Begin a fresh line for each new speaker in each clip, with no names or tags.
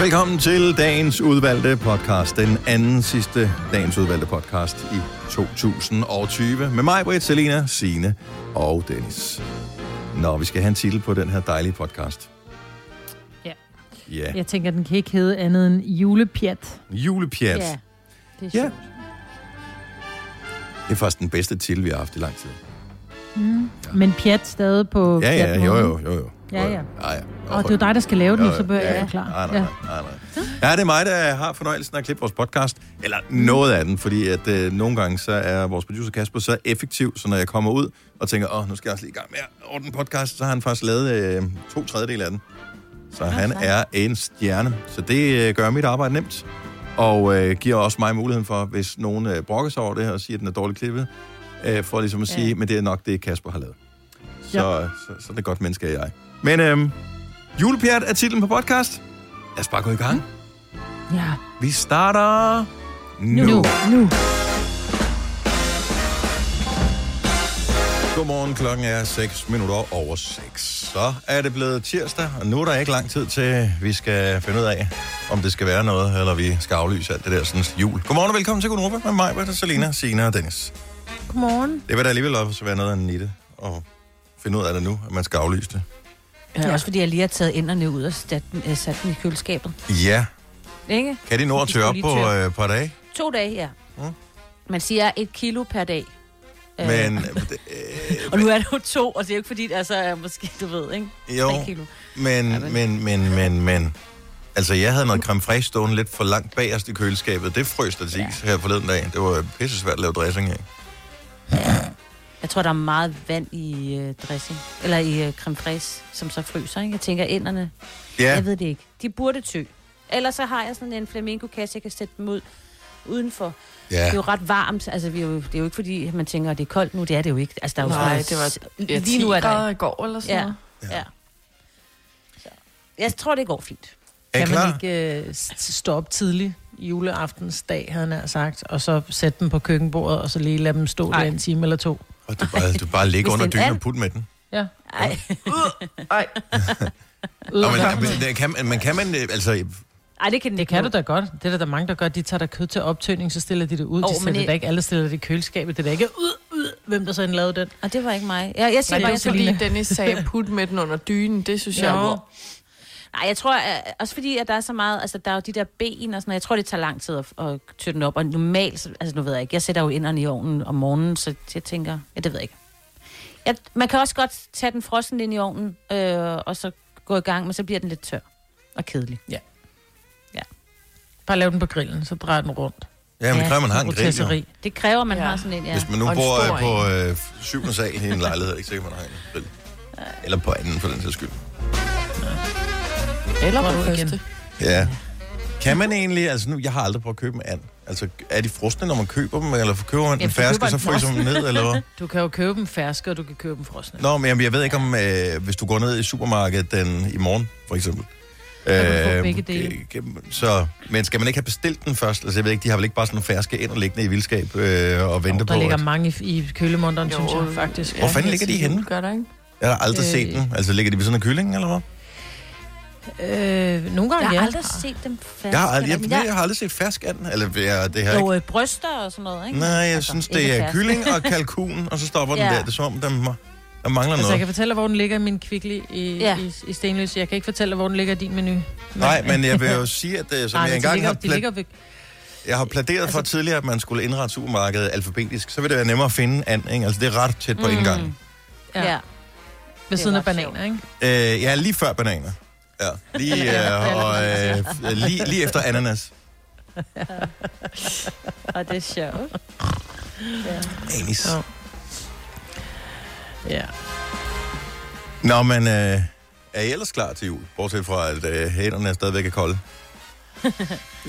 Velkommen til dagens udvalgte podcast. Den anden sidste dagens udvalgte podcast i 2020. Med mig, Britt, Selina, Signe og Dennis. Nå, vi skal have en titel på den her dejlige podcast.
Ja.
Ja.
Jeg tænker, den kan ikke hedde andet end julepjat.
Julepjat.
Ja, det er
Ja. Det er faktisk den bedste titel, vi har haft i lang tid.
Mm. Men pjat stadig på
Ja, ja, jo, jo, jo, jo.
Ja, ja.
ja, ja.
Og det er jo dig, der skal lave den,
Jo,
så bør
ja,
jeg
ja.
forklare.
Nej, nej, nej, nej, nej. Ja, det er mig, der har fornøjelsen af at klippe vores podcast. Eller noget af den, fordi at øh, nogle gange så er vores producer Kasper så effektiv, så når jeg kommer ud og tænker, åh, nu skal jeg også lige i gang med at ordne podcast, så har han faktisk lavet øh, to tredjedel af den. Så han er en stjerne. Så det øh, gør mit arbejde nemt. Og øh, giver også mig muligheden for, hvis nogen øh, brokker sig over det her og siger, at den er dårligt klippet, øh, for ligesom at
Ja.
sige, men det er nok det, Kasper har lavet. Så,
Ja.
så, så, så det er godt menneske er jeg. Men øh, julepjat er titlen på podcast. Lad os bare gå i gang.
Ja.
Vi starter nu.
Nu. Nu.
Godmorgen, klokken er 6 minutter over 6. Så er det blevet tirsdag, og nu er der ikke lang tid til, vi skal finde ud af, om det skal være noget, eller vi skal aflyse alt det der sådan jul. Godmorgen og velkommen til Gunova med mig, Britta, Selina, Sina og Dennis.
Godmorgen.
Det vil da alligevel også være noget af en nitte at finde ud af det nu, at man skal aflyse det.
Ja. Også fordi jeg lige har taget inderne ud og sat, den- øh, sat den i køleskabet.
Ja,
Ikke?
kan de nå at tørre op
skulle
på
tørre.
øh, et dage?
To dage, ja.
Mm.
Man siger et kilo per dag. Øh,
Men, øh,
Og nu er det jo to, og det er jo ikke fordi, altså er måske, du ved, ikke?
jo,
kilo.
Men,
Ja, men-
men, men, men, men... Altså, jeg havde noget creme fraiche stående lidt for langt bagerst i køleskabet. Det frøs der til is her forleden dag. Det var pisse svært at lave dressing af.
Jeg tror, der er meget vand i øh, dressing. Eller i øh, creme fraise, som så fryser, ikke? Jeg tænker, inderne,
Ja,
jeg ved det ikke. De burde tø. Ellers så har jeg sådan en flamingo-kasse, jeg kan sætte dem ud udenfor. Det er
ja.
jo ret varmt. Altså, vi er jo, det er jo ikke fordi, man tænker, at det er koldt nu. Det er det jo ikke. Altså, der er jo
Nej,
sådan
det var ja,
lige nu er der
i går eller sådan
Ja.
noget.
Ja. Så, jeg tror, det går fint.
Er
Kan man
klar?
ikke øh, stå op tidligt juleaftensdag, havde han sagt, og så sætte dem på køkkenbordet, og så lige lade dem stå
Ej.
der en time eller to?
Og du bare, du bare ligger under
er
dynen og putte med den.
Ja.
Ej,
Ej,
Nå, men,
komme.
men, det kan, man kan man, øh, altså...
Ej det kan
Det kan du da godt. Det er der, der mange, der gør. De tager der kød til optøning, så stiller de det ud.
Åh,
De sætter
det-
ikke alle stiller det i køleskabet. Det er da ikke ud, ud, hvem der så end lavede den.
Og det var ikke mig. Jeg, jeg siger
Nej,
bare,
det
jeg tror,
fordi Dennis sagde, put med den under dynen. Det synes jeg
Jo.
var...
Nej, jeg tror, at, også fordi, at der er så meget, altså der er jo de der ben og sådan noget, jeg tror, det tager lang tid at, at tøtte den op, og normalt, så- altså nu ved jeg ikke, jeg sætter jo inderne i ovnen om morgenen, så jeg tænker, ja, det ved jeg ikke. Jeg, man kan også godt tage den frossen ind i ovnen, øh, og så gå i gang, men så bliver den lidt tør og kedelig.
Bare lav den på grillen, så drejer den rundt.
Ja, men det
Ja,
kræver, man har en grill, jo.
Det kræver, man
Ja.
har sådan en, ja.
Hvis man nu bor øh, på øh, syvende sal i en lejlighed, er ikke sikkert, man har en grill. Eller på anden, for den sags skyld.
Eller på
igen.
første.
Ja. Kan man egentlig, altså nu, jeg har aldrig prøvet at købe en and. Altså, er de frosne, når man køber dem, eller køber man
du
ferske,
køber
så fryser man ned, eller hvad?
Du kan jo købe dem ferske, og du kan købe dem frosne.
Nå, men jeg ved ikke om, øh, hvis du går ned i supermarkedet den i morgen, for eksempel.
kan du få
Øh,
begge dele.
øh, Så, men skal man ikke have bestilt den først? Altså, jeg ved ikke, de har vel ikke bare sådan nogle ferske ind og liggende i vildskab øh, og vente
der
på,
ligger
at...
mange i, i kølemunderen, synes jeg faktisk.
Hvor fanden ligger de henne?
Gør der ikke?
Jeg har aldrig
Øh,
set den. Altså, ligger de ved sådan en kylling, eller hvad?
Øh, nogle gange,
Jeg har
ja.
aldrig set dem fast.
Jeg har aldrig, jeg, jeg, jeg har aldrig set fersk and. Eller, jeg, det har
Jo,
ikke...
øh, bryster og sådan noget, ikke?
Nej, jeg
Altså,
synes, det er
fersk.
kylling og kalkun, og så stopper den
Ja.
der. Det er som om, der, der mangler
Altså, jeg
noget.
kan fortælle dig, hvor den ligger i min kvickly i,
Ja.
i, i Stenløs. Jeg kan ikke fortælle dig, hvor den ligger i din menu.
Nej, men jeg vil jo sige, at øh, som
Nej,
jeg engang
ligger,
har,
de ligger ved,
Jeg har pladeret altså, for tidligere, at man skulle indrette supermarkedet alfabetisk. Så vil det være nemmere at finde and, ikke? Altså, det er ret tæt på mm. indgangen.
ja,
Ja.
ved
Det
siden af bananer, ikke?
Øh, ja, lige før bananer. Ja, lige, øh, og, øh, lige, lige efter ananas.
Og det er sjovt.
Anis.
Ja. Ja.
Nå, men øh, er I ellers klar til jul? Bortset fra, at øh, hænderne stadigvæk er kolde.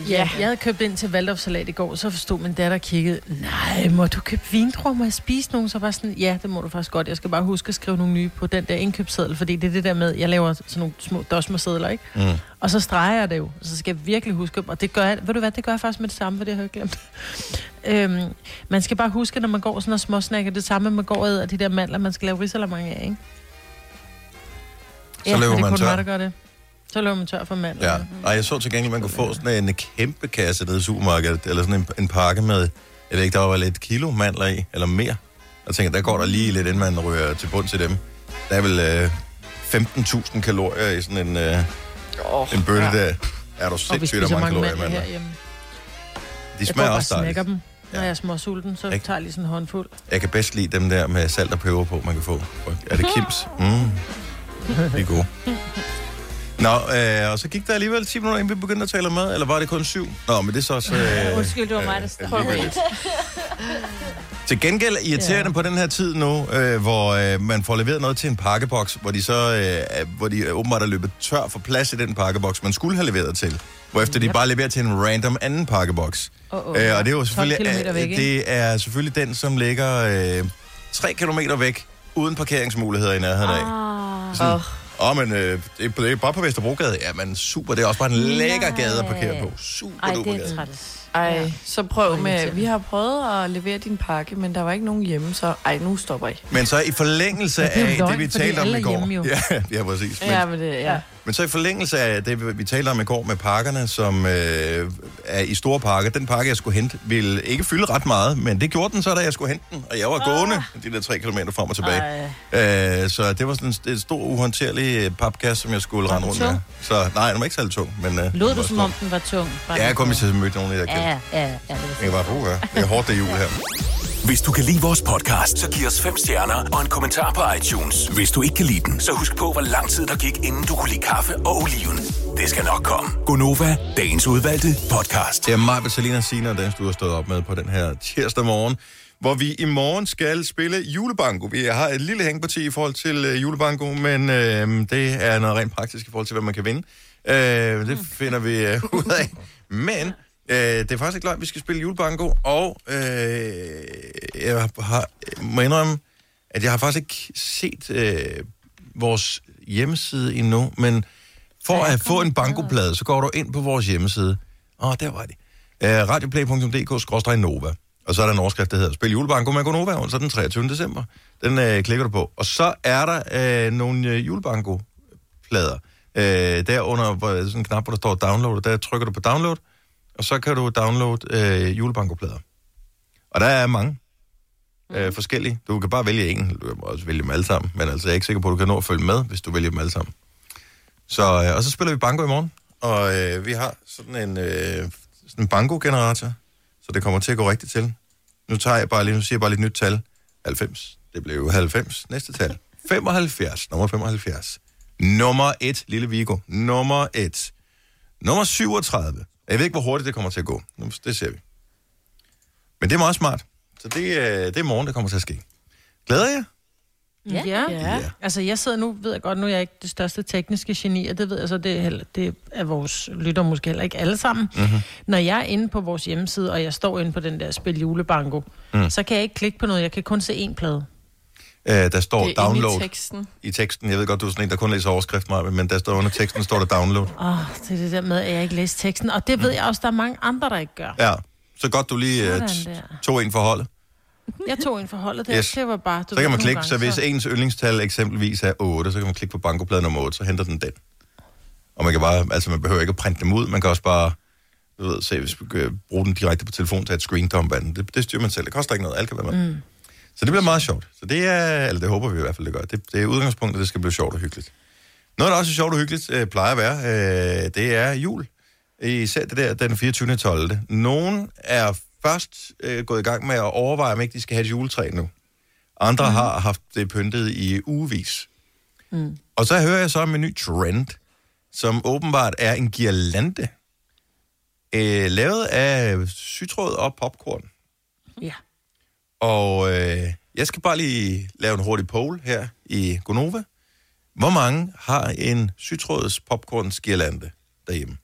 Ja, jeg havde købt ind til Waldorfsalat i går, så forstod min datter kiggede, nej, må du købe vindruer, må jeg spise nogen? Så var sådan, ja, det må du faktisk godt. Jeg skal bare huske at skrive nogle nye på den der indkøbsseddel, fordi det er det der med, jeg laver sådan nogle små dosmersedler, ikke?
Mm.
Og så streger jeg det jo, så skal jeg virkelig huske, og det gør jeg, ved du hvad, det gør jeg faktisk med det samme, for det har jeg glemt. øhm, man skal bare huske, når man går sådan og småsnakker, det samme, man går og de der mandler, man skal lave risalamande af, ikke?
Så løber
er det
man tør.
mig, der gør det? Så løber man tør for mand.
Ja, og jeg så til gengæld, man kunne få sådan en kæmpe kasse nede i supermarkedet, eller sådan en, en pakke med, jeg ved ikke, der var lidt kilo mandler i, eller mere. Jeg tænker, der går der lige lidt, inden man ryger til bund til dem. Der er vel øh, 15.000 kalorier i sådan en, øh,
Oh,
en bøtte ja. der. Er du sindssygt, der er mange
mange
kalorier,
mandler
mandler.
herhjemme.
De
Jeg går
smager
bare
også
og
dejligt.
snakker dem. Når
Ja.
jeg er småsulten, så
Ikke?
tager jeg lige sådan en håndfuld.
Jeg kan bedst lide dem der med salt og peber på, man kan få. Er det Kims? Mm. De er gode. Nå, øh, og så gik der alligevel 10 minutter, inden vi begyndte at tale om mad, eller var det kun syv? Nå, men det er så også... Øh,
Undskyld, det var mig, der startede.
alligevel. Til gengæld er irriterende ja. på den her tid nu, øh, hvor øh, man får leveret noget til en pakkeboks, hvor de så øh, hvor de øh, åbenbart er løbet tør for plads i den pakkeboks, man skulle have leveret til. Hvorefter de bare leverer til en random anden pakkeboks.
Åh, åh.
Øh, og det er jo
12
selvfølgelig,
væk,
øh,
ikke?
det er selvfølgelig den, som ligger øh, 3 kilometer væk, uden parkeringsmuligheder i nærheden af.
Ah.
Sådan,
Åh.
Men øh, det, er, det er bare på Vesterbrogade. Ja, men super. Det er også bare en lækker gade at parkere på. Super
Ej, det er træt.
Ej, så prøv med, vi har prøvet at levere din pakke, men der var ikke nogen hjemme, så ej, nu stopper I.
Men så i forlængelse
Men det
af
løgn,
det, vi talte om i går.
hjemme jo.
Ja, ja, præcis. Men,
Ja, men det, ja.
Men så i forlængelse af det, vi talte om i går med pakkerne, som øh, er i store pakker. Den pakke, jeg skulle hente, ville ikke fylde ret meget, men det gjorde den så, da jeg skulle hente den. Og jeg var gående de der tre kilometer frem og tilbage.
Ej.
Øh, så det var sådan en, stor, uhåndterlig øh, papkasse, som jeg skulle rende rundt med.
tung?
Så nej, den var ikke særlig tung. Men, øh, den
du som om, den var tung? Var
Ja, jeg kom til at møde de der
Ja,
kæmpe.
ja, ja. det var
Jeg var uh, det er hårdt det jul her.
Hvis du kan lide vores podcast, så giv os fem stjerner og en kommentar på iTunes. Hvis du ikke kan lide den, så husk på, hvor lang tid der gik, inden du kunne lide kaffe og oliven. Det skal nok komme. Gonova, dagens udvalgte podcast.
Det er mig, Bettelina Sina den, du har stået op med på den her tirsdag morgen, hvor vi i morgen skal spille julebanko. Vi har et lille hængparti i forhold til øh, julebanko, men øh, det er noget rent praktisk i forhold til, hvad man kan vinde. Øh, det finder vi øh, ud af. Men øh, det er faktisk ikke løgn, vi skal spille julebanko, og øh, jeg har, må indrømme, at jeg har faktisk ikke set øh, vores hjemmeside endnu, men for at få en bankoplade, så går du ind på vores hjemmeside. Åh, oh, der var det. Uh, radioplay.dk-nova. Og så er der en overskrift, der hedder Spil julebanko med Gonova, så den 23. december. Den uh, klikker du på. Og så er der uh, nogle uh, julebanko-plader. Uh, der under sådan en knap, hvor der står download, der trykker du på download, og så kan du downloade uh, julebanko-plader. Og der er mange øh, forskellige. Du kan bare vælge en, du kan også vælge dem alle sammen, men altså jeg er ikke sikker på, at du kan nå at følge med, hvis du vælger dem alle sammen. Så, øh, og så spiller vi banko i morgen, og øh, vi har sådan en, øh, sådan en banko-generator, så det kommer til at gå rigtigt til. Nu tager jeg bare lige, nu siger jeg bare lidt nyt tal. 90. Det blev 90. Næste tal. 75. Nummer 75. Nummer 1, lille Vigo. Nummer 1. Nummer 37. Jeg ved ikke, hvor hurtigt det kommer til at gå. Nu- Det ser vi. Men det er meget smart. Så det, er- det er morgen, det kommer til at ske. Glæder jeg?
Ja.
ja.
Ja.
Altså, jeg sidder nu, ved jeg godt, nu er jeg ikke det største tekniske geni, og det ved jeg så, det er, heller, det er vores lytter måske heller ikke alle sammen.
Mhm.
Mm-hmm. Når jeg er inde på vores hjemmeside, og jeg står inde på den der spil julebanko, mm. så kan jeg ikke klikke på noget, jeg kan kun se én plade.
Øh, der står
Det er
download
i teksten.
i teksten. Jeg ved godt, du er sådan en, der kun læser overskrift, Maja, men der står under teksten, står der download.
Åh, oh, det er det der med, at jeg ikke læser teksten, og det ved jeg også, der er mange andre, der ikke gør.
Ja, så godt du lige
der.
tog en for holdet.
Jeg tog en forholdet der,
Yes.
det var bare... Du
Så kan man klikke,
gange,
så hvis ens yndlingstal eksempelvis er 8, så kan man klikke på bankoplade nummer 8, så henter den den. Og man kan bare, altså man behøver ikke at printe dem ud, man kan også bare, du ved, se, hvis vi kan bruge den direkte på telefon til et screen dump af den. Det, det styrer man selv, det koster ikke noget, alt kan være med. Mm. Så det bliver meget sjovt. Så det er, eller det håber vi i hvert fald, det gør. Det, det er udgangspunktet, det skal blive sjovt og hyggeligt. Noget, der også er sjovt og hyggeligt, øh, plejer at være, øh, det er jul. Især det der den 24. 12. Nogen er først øh, gået i gang med at overveje, om ikke de skal have et juletræ nu. Andre mm. har haft det pyntet i ugevis. Mm. Og så hører jeg så om en ny trend, som åbenbart er en girlande, øh, lavet af sytråd og popcorn.
Ja.
Og øh, jeg skal bare lige lave en hurtig poll her i Gonova. Hvor mange har en sytråds popcorns girlande derhjemme?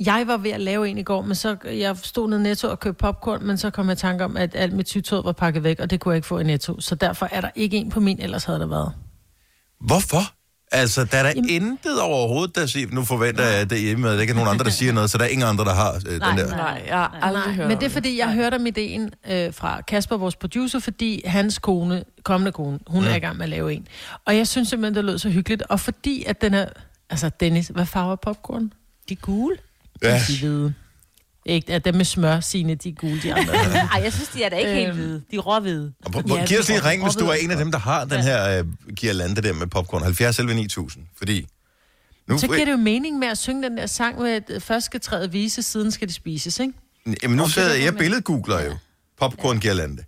Jeg var ved at lave en i går, men så jeg stod ned netto og købte popcorn, men så kom jeg i tanke om, at alt mit sytråd var pakket væk, og det kunne jeg ikke få i netto. Så derfor er der ikke en på min, ellers havde der været.
Hvorfor? Altså, der er der Jamen... intet overhovedet, der siger... Nu forventer jeg, at det er hjemme, der ikke er nogen andre, der siger noget, så der er ingen andre, der har øh,
Nej,
den der.
nej.
Nej, jeg har aldrig
Nej,
hørt
men det er fordi, jeg hørte om ideen øh, fra Kasper, vores producer, fordi hans kone, kommende kone, hun mm. er i gang med at lave en. Og jeg synes simpelthen, det lød så hyggeligt. Og fordi at den er Altså, Dennis, hvad farve er popcorn?
De er gule.
Ja.
De hvide. Ikke, at dem med smør, sine, de er gule, de andre.
Ej, jeg synes, de er da ikke helt
Øhm.
hvide. De er råhvide.
Og på,
Ja,
ja, giv os lige ring, hvis du er en af dem, der har den her øh, girlande der med popcorn. 70 11 9000. Fordi... Nu,
Så giver det jo mening med at synge den der sang med, at først skal træet vise, siden skal det spises, ikke?
Jamen nu sidder
er
jeg billedgoogler jo. Popcorn girlande.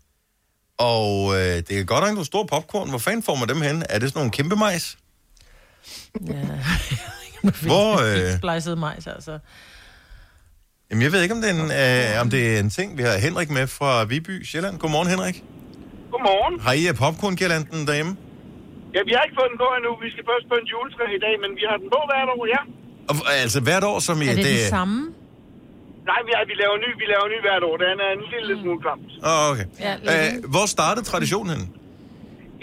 Og øh, det er godt nok nogle store popcorn. Hvor fanden får man dem hen? Er det sådan nogle kæmpe majs?
Ja.
Hvor, øh,
majs, altså.
Jamen jeg ved ikke, om det er en, øh, om det er en ting. Vi har Henrik med fra Viby, Sjælland. Godmorgen, Henrik.
Godmorgen.
Har I popcorn-girlanden derhjemme?
Ja, vi har ikke fået den på endnu. Vi skal først på en juletræ i dag, men vi har den på hvert år, ja.
Og, altså hvert år, som i...
Er det det samme?
Nej, vi, er, vi laver ny, vi laver ny hvert år. Den er en lille smule klamt.
Åh, okay.
Ja, lidt,
Øh, hvor startede traditionen henne?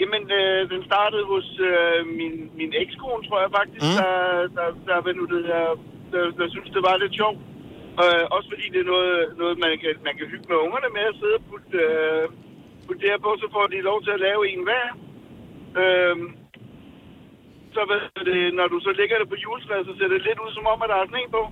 Jamen, øh, den startede hos øh, min, min ekskone, tror jeg faktisk,
Mm.
mm. der, der, der, der, nu det der, der, der, synes, det var lidt sjovt. Øh, også fordi det er noget, noget man, kan, man kan hygge med ungerne med at sidde og putte, øh, putte det her på, så får de lov til at lave en hver. Øh, så hvad, det, når du så lægger det på juletræet, så ser det lidt ud som om, at der er sne på.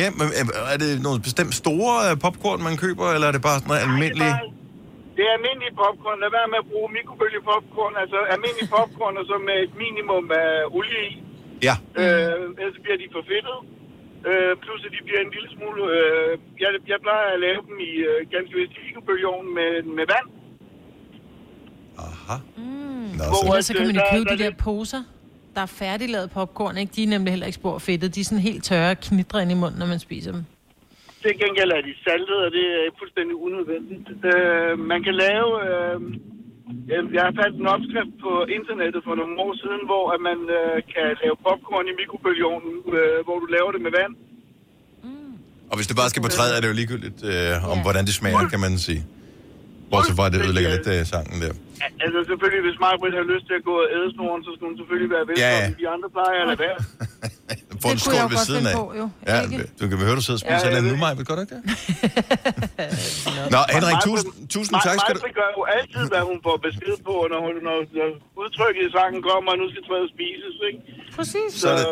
Ja, men øh, er det nogle bestemt store øh, popcorn, man køber, eller er det bare sådan noget almindeligt?
Det er Det er almindelig popcorn. Lad være med at bruge mikrobølgepopcorn. Altså almindelig popcorn, og så med et minimum af olie i.
Ja.
Øh, ellers bliver de for fedtet. Øh, plus at de bliver en lille smule... Øh, jeg, jeg plejer at lave dem i øh, ganske vist i mikrobølgeovnen med, med vand.
Aha. Nå,
Hvor-
så,
Ellers så kan man jo
der-
købe
der
de
er
der
det-
poser, der er færdiglavet popcorn, ikke? De er nemlig heller ikke spor fedtet. De er sådan helt tørre og ind i munden, når man spiser dem.
Til gengæld er de saltet, og det er fuldstændig unødvendigt. Øh, man kan lave... Øh, jeg har fandt en opskrift på internettet for nogle år siden, hvor at man øh, kan lave popcorn i mikrobølgeovnen, øh, hvor du laver det med vand.
og hvis det bare skal på træet, er det jo ligegyldigt øh, om,
Ja.
hvordan det smager, kan man sige. Bortset fra, at det ødelægger lidt øh, sangen der.
Al- Altså selvfølgelig, hvis Margaret har lyst til at gå og æde snoren, så skal hun selvfølgelig være velkommen.
Ja.
De andre plejer at lade være.
Får en
jo
ved
godt
siden af.
på, jo.
Ja,
Ikke?
du kan høre, du sidder og spiser
Ja,
ja,
jeg
nu. Maja, gør du ikke det? Nå, Henrik, tusind, tusind tak skal du...
Gør jo altid, hvad hun får besked på, når, hun, når, når udtrykket i sangen kommer, og nu skal træet spises, ikke?
Præcis.
Så,
det.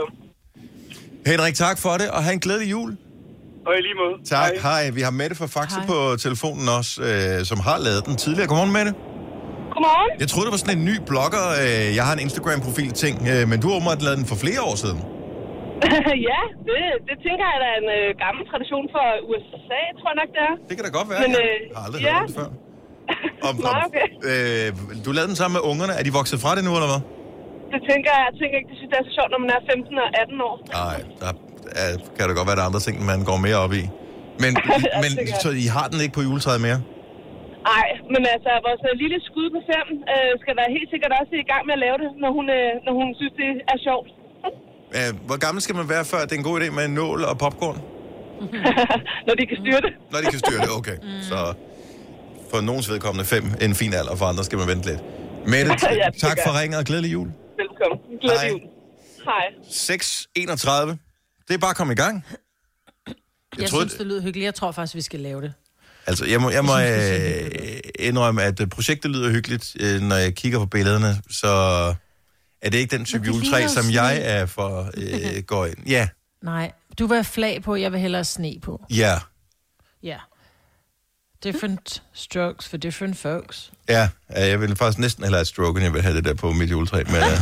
Henrik, tak for det, og have en glædelig jul.
og i lige måde.
Tak, hej. Vi har Mette fra Faxe
Hej.
på telefonen også, øh, som har lavet den tidligere. Godmorgen, Mette.
Godmorgen.
Jeg troede, det var sådan en ny blogger. Øh, jeg har en Instagram-profil-ting, øh, men du har åbenbart lavet den for flere år siden.
ja, det, det tænker jeg, der er en øh, gammel tradition for USA, tror jeg nok, det er.
Det kan da godt være.
Men,
jeg
øh,
har aldrig
ja.
hørt det før. Om,
Nej,
om,
okay.
øh, du lavede den sammen med ungerne. Er de vokset fra det nu, eller hvad?
Det tænker jeg, jeg tænker ikke, det synes jeg er så sjovt, når man er 15 og 18 år.
Nej, der er, kan det godt være, der er andre ting, man går mere op i. Men, men så I har den ikke på juletræet mere?
Nej, men altså, vores øh, lille skud på fem øh, skal være helt sikkert også i gang med at lave det, når hun, øh, når hun synes, det er sjovt.
Øh, hvor gammel skal man være, før det er en god idé med en nål og popcorn?
når de kan styre det.
Når de kan styre det, okay. Så for nogens vedkommende fem en fin alder, for andre skal man vente lidt. Mette,
Ja, det
tak
gør
for
jeg.
ringen og glædelig jul.
Velkommen.
Hej.
Glædelig jul. Hej.
6.31. Det er bare at komme i gang.
Jeg,
Jeg troede,
synes, det lyder hyggeligt. Jeg tror faktisk, vi skal lave det.
altså, jeg må, jeg må
Jeg synes,
øh, indrømme, at øh, projektet lyder hyggeligt, øh, når jeg kigger på billederne, så er det ikke den type juletræ, som
sne.
jeg er for øh, går ind. Ja,
Nej, du vil have flag på, jeg vil hellere sne på.
ja,
Ja. Different strokes for different folks.
ja. ja, Jeg vil faktisk næsten hellere have et stroke, end jeg vil have det der på mit juletræ. Men, øh,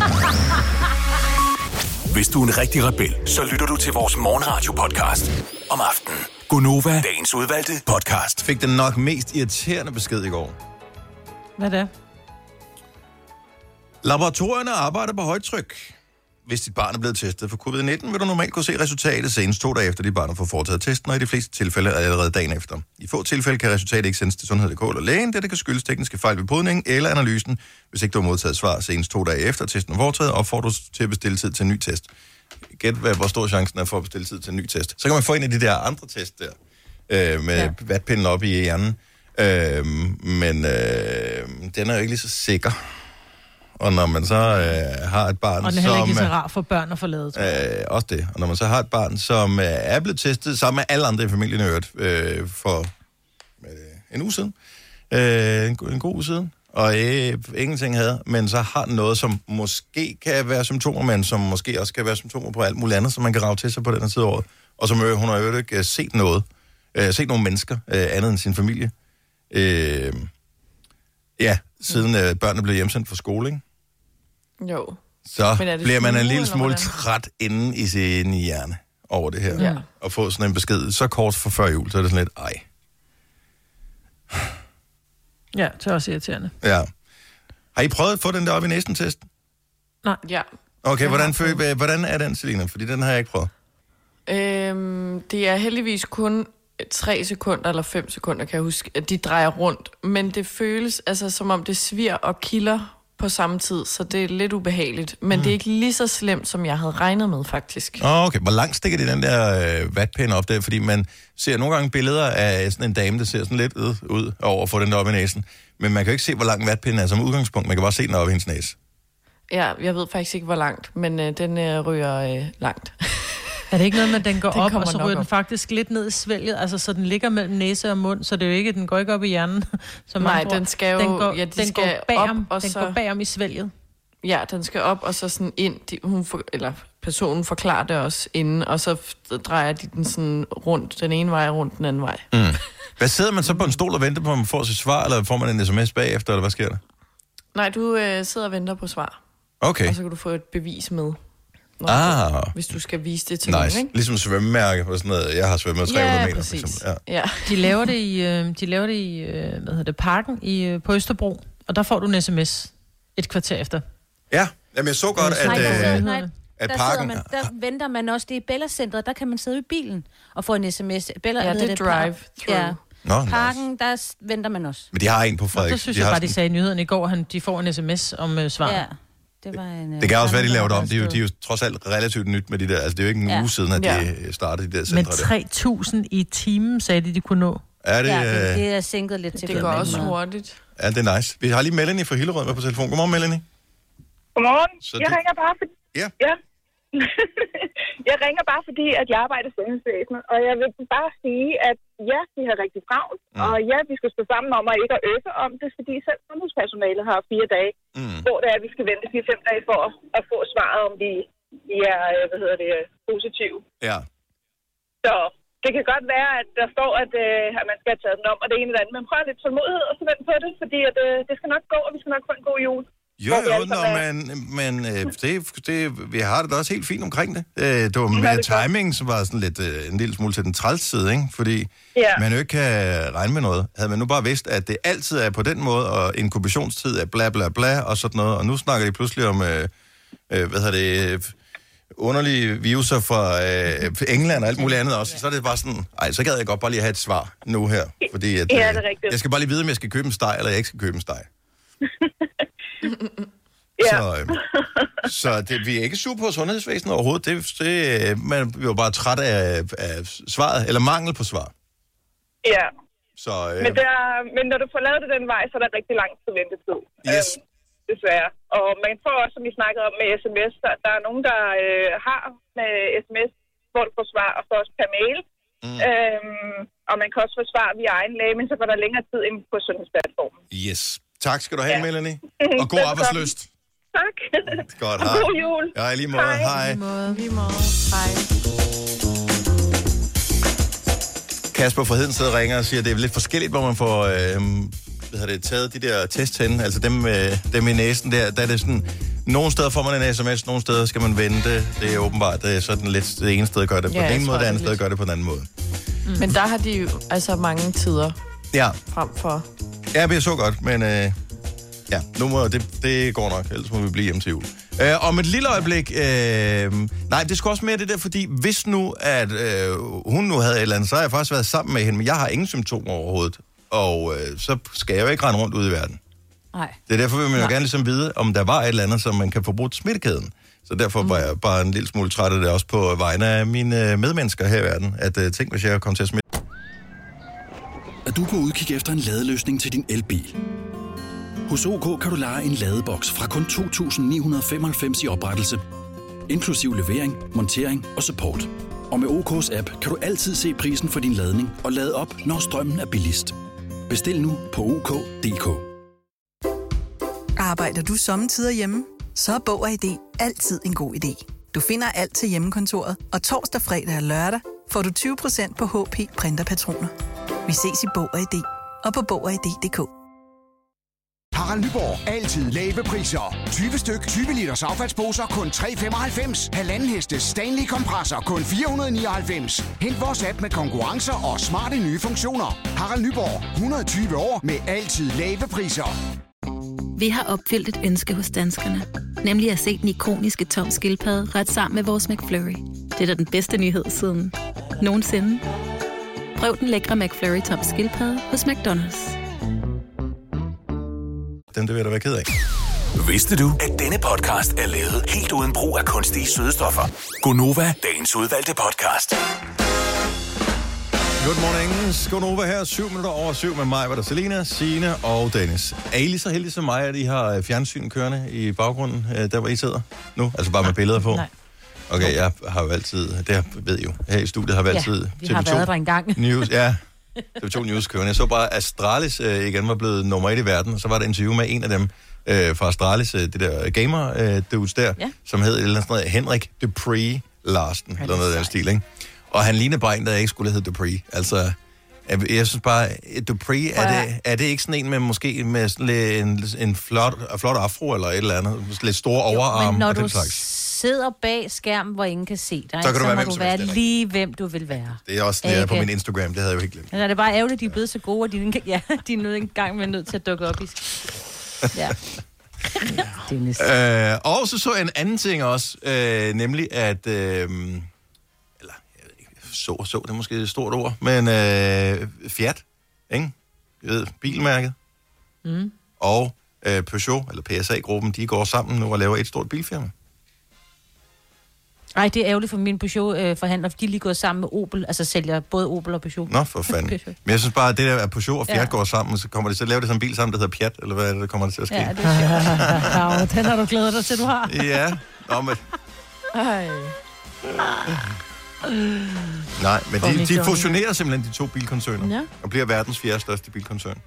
Hvis du er en rigtig rebel, så lytter du til vores morgenradio-podcast om aftenen. Gunova, dagens udvalgte podcast.
fik den nok mest irriterende besked i går.
Hvad er det?
Laboratorierne arbejder på højtryk. Hvis dit barn er blevet testet for covid-19, vil du normalt kunne se resultatet senest to dage efter, dit barn har fået foretaget testen, og i de fleste tilfælde allerede dagen efter. I få tilfælde kan resultatet ikke sendes til sundhed.dk eller lægen, det, det kan skyldes tekniske fejl ved podningen eller analysen. Hvis ikke du har modtaget svar senest to dage efter testen er foretaget, opfordres du til at bestille tid til en ny test. Gæt, hvad, hvor stor chancen er for at bestille tid til en ny test. Så kan man få en af de der andre test der, øh, med. Ja. vatpinden op i hjernen. Øh, men øh, den er jo ikke lige så sikker. Og når man så øh, har et barn,
Og den er heller
som...
ikke så
øh,
rar for børn at forlade, tror jeg.
Øh, også det. Og når man så har et barn, som øh, er blevet testet sammen med alle andre i familien i øvrigt, øh, for øh, en uge siden, øh, en, en god uge siden, og øh, ingenting havde, men så har noget, som måske kan være symptomer, men som måske også kan være symptomer på alt muligt andet, som man kan rave til sig på den her tid af året. Og som øh, hun har jo ikke øh, set noget, øh, set nogle mennesker, øh, andet end sin familie. Øh, ja, siden øh, børnene blev hjemsendt fra skole, ikke?
Jo.
så
er
bliver man en lille smule træt inde i sin hjerne over det her.
Ja.
Og få sådan en besked så kort for før jul, så er det sådan lidt, ej.
Ja, det er også irriterende.
Ja. Har I prøvet at få den der op i næsten test?
Ja.
Okay, hvordan, føl, hvordan er den, Selina? Fordi den har jeg ikke prøvet.
Øhm, det er heldigvis kun 3 sekunder eller 5 sekunder, kan jeg huske, at de drejer rundt. Men det føles altså, som om det svir og kilder på samme tid, så det er lidt ubehageligt. Men mm. det er ikke lige så slemt, som jeg havde regnet med, faktisk.
Åh, okay. Hvor langt stikker de den der øh, vatpinde op der? Fordi man ser nogle gange billeder af sådan en dame, der ser sådan lidt øh, ud over at få den der op i næsen. Men man kan jo ikke se, hvor lang vatpinden er som udgangspunkt. Man kan bare se den op i hendes næse.
Ja, jeg ved faktisk ikke, hvor langt, men øh, den øh, ryger øh, langt.
Er det ikke noget med, at den går
Den
op, og så ryger den faktisk lidt ned i svælget? Altså, så den ligger mellem næse og mund, så det er jo ikke, den går ikke op i hjernen. Som
Nej,
man tror.
den skal jo-
den går,
ja, de
den
skal
går bagom,
op, og
den
så-
går bagom i svælget.
Ja, den skal op, og så sådan ind. De, hun for, eller personen forklarer det også inden, og så drejer de den sådan rundt, den ene vej rundt den anden vej.
Mm. Hvad sidder man så på en stol og venter på, om man får sit svar, eller får man en sms bagefter, eller hvad sker der?
Nej, du øh, sidder og venter på svar,
Okay.
og så kan du få et bevis med, når
Ah.
du, hvis du skal vise det til nogen,
Nice.
ikke?
Ligesom svømmemærke og sådan noget. Jeg har svømmet 300
Ja,
meter, for
præcis.
eksempel. Ja.
Ja.
De laver det i, øh, de laver det i øh, hvad hedder det, parken i, øh, på Østerbro, og der får du en sms et kvarter efter.
ja. Jamen, jeg så godt,
Nej,
at,
der sidder-
øh,
nej,
at
der,
parken...
man, der venter man også. Det er i Bella-centret, der kan man sidde i bilen og få en sms. Bella,
Ja, det er drive-through.
Ja.
Nå, nice.
Parken, der s- venter man også.
Men de har en på Frederik.
det synes
de
jeg bare, de
sådan-
sagde i nyhederne i går, han, de får en sms om øh, svar.
Ja. Det, var en, øh,
Det kan også være, de laver det om.
gammel
De er, jo, de er jo trods alt relativt nyt med de der. Altså, det er jo ikke en
Ja.
uge siden, at de
Ja.
startede de der
Men
centre der.
3.000 i timen, sagde de, de kunne nå.
Er det,
Ja, det,
øh,
det er sænket lidt til
Det går også hurtigt.
er det nice? Vi har lige Melanie fra Hillerød med på telefon. Godmorgen, Melanie.
Godmorgen.
Så
jeg
det-
ringer bare for...
Ja.
ja. jeg ringer bare fordi, at jeg arbejder i sundhedsvæsenet, og jeg vil bare sige, at ja, vi har rigtig travlt,
Mm.
og ja, vi skal stå sammen om at ikke at øve om det, fordi selv sundhedspersonalet har fire dage,
Mm.
hvor det er, at vi skal vente fire-fem dage for at, at få svaret, om vi, vi er, øh, hvad hedder det, positive.
Ja.
Så det kan godt være, at der står, at, øh, at man skal have taget den om, og det ene eller andet, men prøv lidt tålmodighed og så vent på det, fordi at, øh, det skal nok gå, og vi skal nok få en god jul.
Jo, jo,
er-
men, men øh, det, det, vi har det da også helt fint omkring det. Øh, det var
Ja,
med
det
timing, som var sådan lidt øh, en lille smule til den træls side, ikke? Fordi
Ja.
man jo ikke kan regne med noget. Havde man nu bare vidst, at det altid er på den måde, og inkubationstid er bla bla bla og sådan noget, og nu snakker de pludselig om, øh, øh, hvad hedder det, øh, underlige viruser fra øh, England og alt muligt andet også, så er det bare sådan, ej, så gad jeg godt bare lige have et svar nu her, fordi at,
Ja,
øh,
det er rigtigt.
jeg skal bare lige vide, om jeg skal købe en steg, eller jeg ikke skal købe en steg.
Ja.
Så, øh, så det, vi er ikke super på sundhedsvæsenet overhovedet. Det, det, øh, man vi var bare træt af, af svaret, eller mangel på svar.
Ja,
Så øh,
men, der, men når du får lavet det den vej, så er der rigtig lang tid ventetid.
Yes.
Øhm, desværre. Og man får også, som vi snakkede om med sms, der, der er nogen, der øh, har med sms, hvor du får svar, og så også per mail. Mm. Øhm, og man kan også få svar via egen læge, men så går der længere tid ind på sundhedsplatformen.
yes. Tak skal du have,
Ja.
Melanie. Og god arbejdsløst.
Tak.
Godt,
og
hej.
god jul.
Ja, i lige måde.
Hej.
Hej.
Lige måde. Hej.
Kasper fra Heden sidder og ringer og siger, at det er lidt forskelligt, hvor man får øh, hvad hedder det, taget de der test hen, altså dem, øh, dem i næsen der, der er det sådan, nogle steder får man en sms, nogle steder skal man vente. Det er åbenbart det er sådan lidt det ene sted gør det på
Ja,
den ene måde, det
det
andet sted gør det på den anden måde.
Men der har de jo altså mange tider
Ja,
frem for...
ja er så godt, men øh, ja, nu må, det, det går nok, ellers må vi blive hjemme til jul. Øh, om et lille øjeblik, øh, nej, det skal også mere det der, fordi hvis nu, at øh, hun nu havde et eller andet, så har jeg faktisk været sammen med hende, men jeg har ingen symptomer overhovedet. Og øh, så skal jeg jo ikke rende rundt ud i verden.
Nej.
Det er derfor, vil man jo gerne ligesom vide, om der var et eller andet, som man kan få brugt smittekæden. Så derfor var jeg bare en lille smule træt af det også på vegne af mine øh, medmennesker her i verden. At uh, tænk, hvis jeg kom til at smitte
at du er på udkig efter en ladeløsning til din elbil. Hos OK kan du lege en ladeboks fra kun 2.995 i oprettelse, inklusiv levering, montering og support. Og med OK's app kan du altid se prisen for din ladning og lade op, når strømmen er billigst. Bestil nu på OK.dk.
Arbejder du sommetider hjemme? Så er Bog og ID altid en god idé. Du finder alt til hjemmekontoret, og torsdag, fredag og lørdag får du 20% på HP printerpatroner. Vi ses i Bog og ID og på Bog og ID.dk.
Harald Nyborg. Altid lave priser. 20 styk, 20 liters affaldsposer kun 3,95. Halvanden heste Stanley kompresser kun 499. Hent vores app med konkurrencer og smarte nye funktioner. Harald Nyborg. 120 år med altid lave priser.
Vi har opfyldt et ønske hos danskerne. Nemlig at se den ikoniske tom skildpadde ret sammen med vores McFlurry. Det er da den bedste nyhed siden nogensinde. Prøv den lækre McFlurry tom skildpadde hos McDonald's.
Den det vil jeg da være ked af.
Vidste du, at denne podcast er lavet helt uden brug af kunstige sødestoffer? Gonova, dagens udvalgte podcast.
Good morning. Skonova her. 7 minutter over 7 med mig, var der Selina, Signe og Dennis. Er I lige så heldige som mig, at I har fjernsyn kørende i baggrunden, øh, der hvor I sidder nu? Altså bare med billeder på?
Nej.
Okay, jeg har jo altid, det ved I jo, her i studiet har vi altid
Ja, vi har været der engang.
News, ja, TV2 News kørende. Jeg så bare, at Astralis øh, igen var blevet nummer et i verden, og så var der interview med en af dem øh, fra Astralis, øh, det der gamer øh, dudes der,
Ja.
som hed eller sådan noget, Henrik Dupree Larsen, eller noget af den stil, ikke? Og han lignede bare en, der ikke skulle hedde Dupree. Altså, jeg, jeg synes bare, Dupree, er det, er det ikke sådan en med måske med sådan en, en flot, flot afro eller et eller andet? Lidt store overarm
Men når
og den slags.
Sidder bag skærmen, hvor ingen kan se dig,
Så kan du være
må
hvem
du være
helst,
lige, hvem du vil være.
Det er også det, er på
Ikke?
min Instagram, det havde jeg jo helt glemt.
Er det bare ærgerligt, at de er blevet så gode, at de, ikke- ja, de er nødt en gang med nødt til at dukke op i... Ja. Dennis.
Øh, og så så jeg en anden ting også, øh, nemlig at, øh, eller jeg ved ikke, så og så, det er måske et stort ord, men øh, Fiat, ikke? Jeg ved, bilmærket,
Mm.
og øh, Peugeot, eller PSA-gruppen, de går sammen nu og laver et stort bilfirma.
Ej, det er ærgerligt for mine Peugeot-forhandlere, for de er lige gået sammen med Opel, altså sælger både Opel og Peugeot.
Nå, for fanden. Men jeg synes bare, at det der, at Peugeot og Fiat ja. Går sammen, så kommer de til at lave det som en bil sammen, der hedder Piat, eller hvad er det, der kommer det til at ske?
Ja, det er sjovt.
Ja, den har du glædet dig til, du har.
ja. Nå, men,
Ej.
nej, men de, de fusionerer simpelthen de to bilkoncerner,
Ja.
og bliver verdens fjerde største bilkoncern.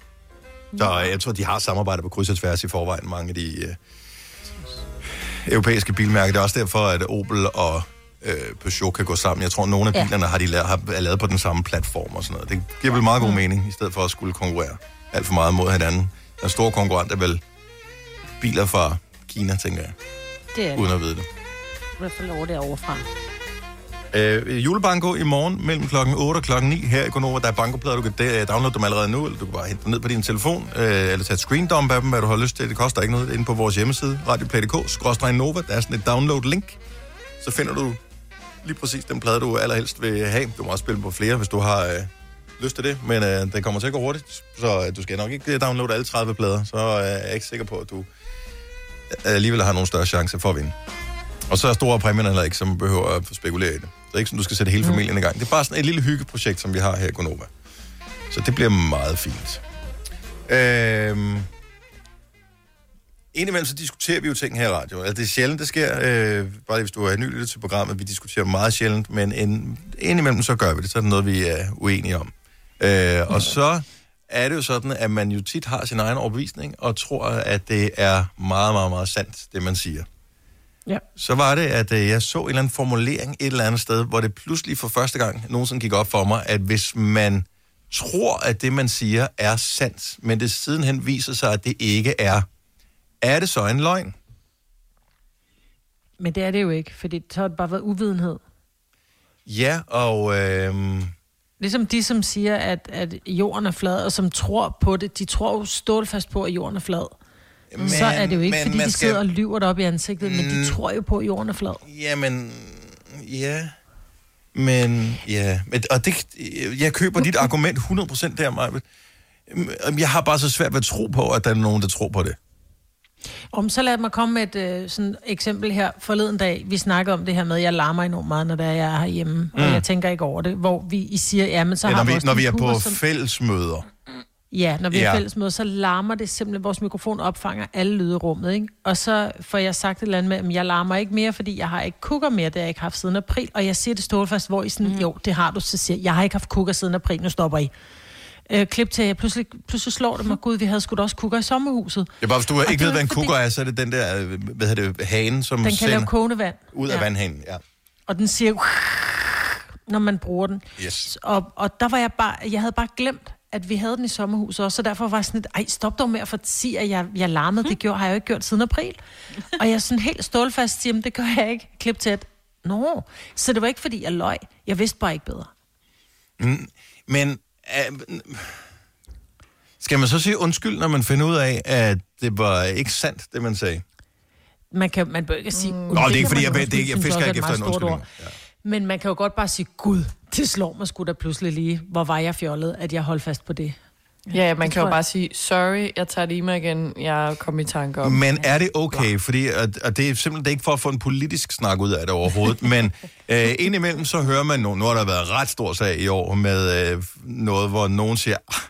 Så øh, jeg tror, de har samarbejdet på kryds og tværs i forvejen, mange af de øh, europæiske bilmærker. Det er også derfor, at Opel og øh, Peugeot kan gå sammen. Jeg tror, nogle af
Ja.
bilerne har de lavet, har, er lavet på den samme platform og sådan noget. Det giver vel meget god mening, i stedet for at skulle konkurrere alt for meget mod hinanden. Den store konkurrent er vel biler fra Kina, tænker jeg,
Det er
uden
det.
at vide det.
I hvert fald over derovre fra.
Øh, julebanko i morgen mellem klokken 8 og klokken 9 her i Gonova. Der er bankoplader, du kan downloade dem allerede nu, eller du kan bare hente dem ned på din telefon, øh, eller tage et screen dump af dem, hvad du har lyst til. Det koster ikke noget inde på vores hjemmeside, radioplay.dk, skråstrej Nova. Der er sådan et download-link. Så finder du lige præcis den plade, du allerhelst vil have. Du må også spille på flere, hvis du har øh, lyst til det, men øh, det kommer til at gå hurtigt, så øh, du skal nok ikke øh, downloade alle 30 plader, så øh, er jeg ikke sikker på, at du øh, alligevel har nogen større chance for at vinde. Og så er store præmierne heller ikke, som behøver at spekulere i det. Det er ikke sådan, du skal sætte hele familien i gang. Det er bare sådan et lille hyggeprojekt, som vi har her i Gonova. Så det bliver meget fint. Øhm, indimellem så diskuterer vi jo ting her i radio. Altså, det er sjældent, det sker. Øh, bare hvis du er ny lytter til programmet. Vi diskuterer meget sjældent, men en, indimellem så gør vi det. Så er det noget, vi er uenige om. Øh, og så er det jo sådan, at man jo tit har sin egen overbevisning, og tror, at det er meget, meget, meget sandt, det man siger.
Ja.
Så var det, at øh, jeg så en eller anden formulering et eller andet sted, hvor det pludselig for første gang nogensinde gik op for mig, at hvis man tror, at det, man siger, er sandt, men det sidenhen viser sig, at det ikke er, er det så en løgn?
Men det er det jo ikke, fordi så har det bare været uvidenhed.
Ja, og... Øh,
Ligesom de, som siger, at, at jorden er flad, og som tror på det, de tror jo stålfast på, at jorden er flad. Men, så er det jo ikke,
men
fordi de
skal-
sidder og lyver det op i ansigtet, mm. men de
Mm.
tror jo på, at jorden er flad.
Jamen, ja. Men, ja. Men, og det, jeg køber dit argument 100% der, Maja. Jeg har bare så svært ved at tro på, at der er nogen, der tror på det.
Om så lad mig komme med et øh, sådan eksempel her forleden dag. Vi snakkede om det her med, at jeg larmer enormt meget, når der er, jeg er herhjemme, mm. og jeg tænker ikke over det. Hvor vi I siger, ja, men så
Ja,
har
når vi,
vores
når vi er på
som-
fællesmøder.
Ja, når vi
Ja.
er fællesmøde, så larmer det simpelthen, vores mikrofon opfanger alle lyde i rummet, ikke? Og så får jeg sagt et eller andet med, at jeg larmer ikke mere, fordi jeg har ikke kukker mere, det har jeg ikke haft siden april. Og jeg siger det stålfast, hvor I sådan, mm. jo, det har du, så siger jeg, har ikke haft kukker siden april, nu stopper I. Øh, klip til, jeg pludselig, pludselig slår det mig, gud, vi havde sgu da også kukker i sommerhuset.
Er bare, hvis du
Og
ikke ved, hvad en
fordi-
kukker er, så er det den der, øh, hvad hedder det, hane, som
Den kan
sender
lave kogende vand.
ud af
Ja.
vandhanen. Ja.
Og den siger, når man bruger den.
Yes.
Og, og der var jeg bare, jeg havde bare glemt, at vi havde den i sommerhuset også, så derfor var jeg sådan lidt, ej, stop dog med at sige, at jeg, jeg larmede. Det gjorde, har jeg jo ikke gjort siden april. og jeg er sådan helt stålfast, siger, "Men det gør jeg ikke. Klip at, nå. Så det var ikke, fordi jeg løg. Jeg vidste bare ikke bedre.
Mm, men øh, skal man så sige undskyld, når man finder ud af, at det var ikke sandt, det man sagde?
Man kan man bør ikke sige... Mm,
Nå, det er ikke, fordi jeg, det, jeg, jeg fisker ikke efter en undskyldning.
Ja. Men man kan jo godt bare sige, gud, det slår mig sgu da pludselig lige. Hvor var jeg fjollet, at jeg holdt fast på det.
Ja, man
Det
kan jo
jeg.
bare sige, sorry, jeg tager det i mig igen, jeg kom i tanke om.
Men er det okay? Fordi, og, og det er simpelthen det er ikke for at få en politisk snak ud af det overhovedet, men øh, indimellem så hører man, nu, nu har der været ret stor sag i år med øh, noget, hvor nogen siger, "Ah,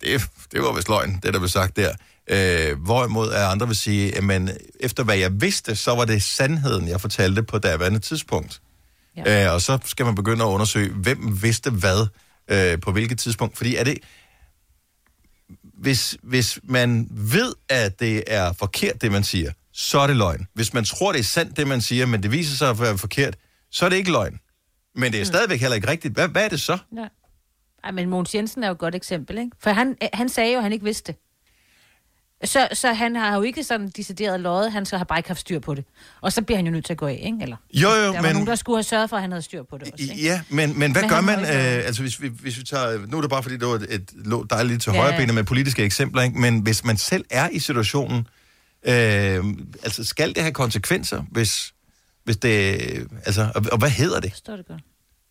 det, det var vist løgn, det der blev sagt der. Øh, hvorimod er andre vil sige, men efter hvad jeg vidste, så var det sandheden, jeg fortalte på daværende tidspunkt. Ja. Øh, og så skal man begynde at undersøge, hvem vidste hvad øh, på hvilket tidspunkt. Fordi er det, hvis, hvis man ved, at det er forkert, det man siger, så er det løgn. Hvis man tror, det er sandt, det man siger, men det viser sig at være forkert, så er det ikke løgn. Men det er stadigvæk heller ikke rigtigt. Hvad, hvad er det så?
Ja. Ej, men Mogens Jensen er jo et godt eksempel, ikke? For han, han sagde jo, at han ikke vidste. Så, så han har jo ikke sådan decideret løjet, han så har bare ikke haft styr på det. Og så bliver han jo nødt til at gå af, ikke? Eller,
Jo, jo,
der var
men-
nogen, der skulle have sørget for, at han havde styr på det også, ikke?
Ja, men, men hvad
Men
gør man? Øh, altså, hvis vi, hvis vi tager... Nu er det bare, fordi det var et, et dejligt til
Ja,
højre
ja.
benet med politiske eksempler, ikke? men hvis man selv er i situationen, øh, altså, skal det have konsekvenser, hvis, hvis det... Altså, og, og hvad hedder det?
Forstår det godt.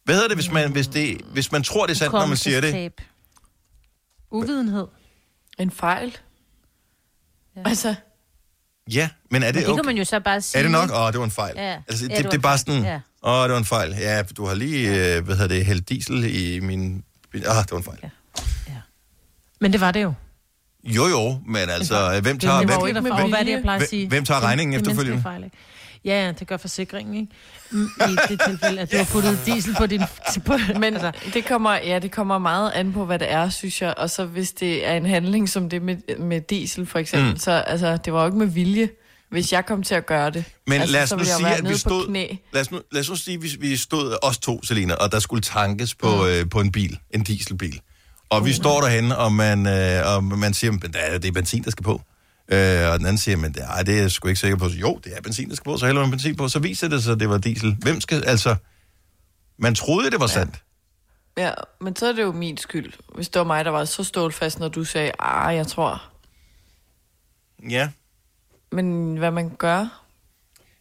Hvad hedder det, hvis man, hvis det, hvis man tror, det er sandt, når man siger det?
Uvidenhed.
En fejl. Ja. Altså,
Ja, men er det,
Men det
okay?
kan man jo så bare sige.
Er det nok? Åh, det var en fejl.
Ja.
Altså,
Ja,
det,
det
det,
var
det er bare sådan,
Ja.
åh, det var en fejl. Ja, du har lige, øh, hvad hedder det, hældt diesel i min... bil. Ah, det var en fejl.
Men det var det jo.
Jo, jo, men altså, hvem tager,
det var jo
hvem,
ikke med
hvem,
hvad er det, jeg plejer at
hvem-
sige?
hvem tager
Det-
regningen
det er
efterfølgende?
Fejl, ikke? Ja, ja, det gør forsikringen, ikke? I det tilfælde, at du har puttet diesel på din... På,
Men det kommer, ja, det kommer meget an på, hvad det er, synes jeg. Og så hvis det er en handling som det med, med diesel, for eksempel,
Mm.
så altså, det var jo ikke med vilje, hvis jeg kom til at gøre det.
Men
altså,
lad os
så
nu sige, at vi stod... Lad os nu, lad os nu sige, at vi, vi stod os to, Selina, og der skulle tankes på, mm. øh, på en bil, en dieselbil. Og vi står derhen, og man, øh, og man siger, at det er benzin, der skal på. Øh, og den anden siger, men det er, det er jeg sgu ikke sikker på. Så, jo, det er benzin, der skal på, så hælder man benzin på. Så viser det sig, at det var diesel. Hvem skal, altså... Man troede, det var sandt.
Ja, men så er det jo min skyld, hvis det var mig, der var så stålfast, når du sagde, ah, jeg tror.
Ja.
Men hvad man gør?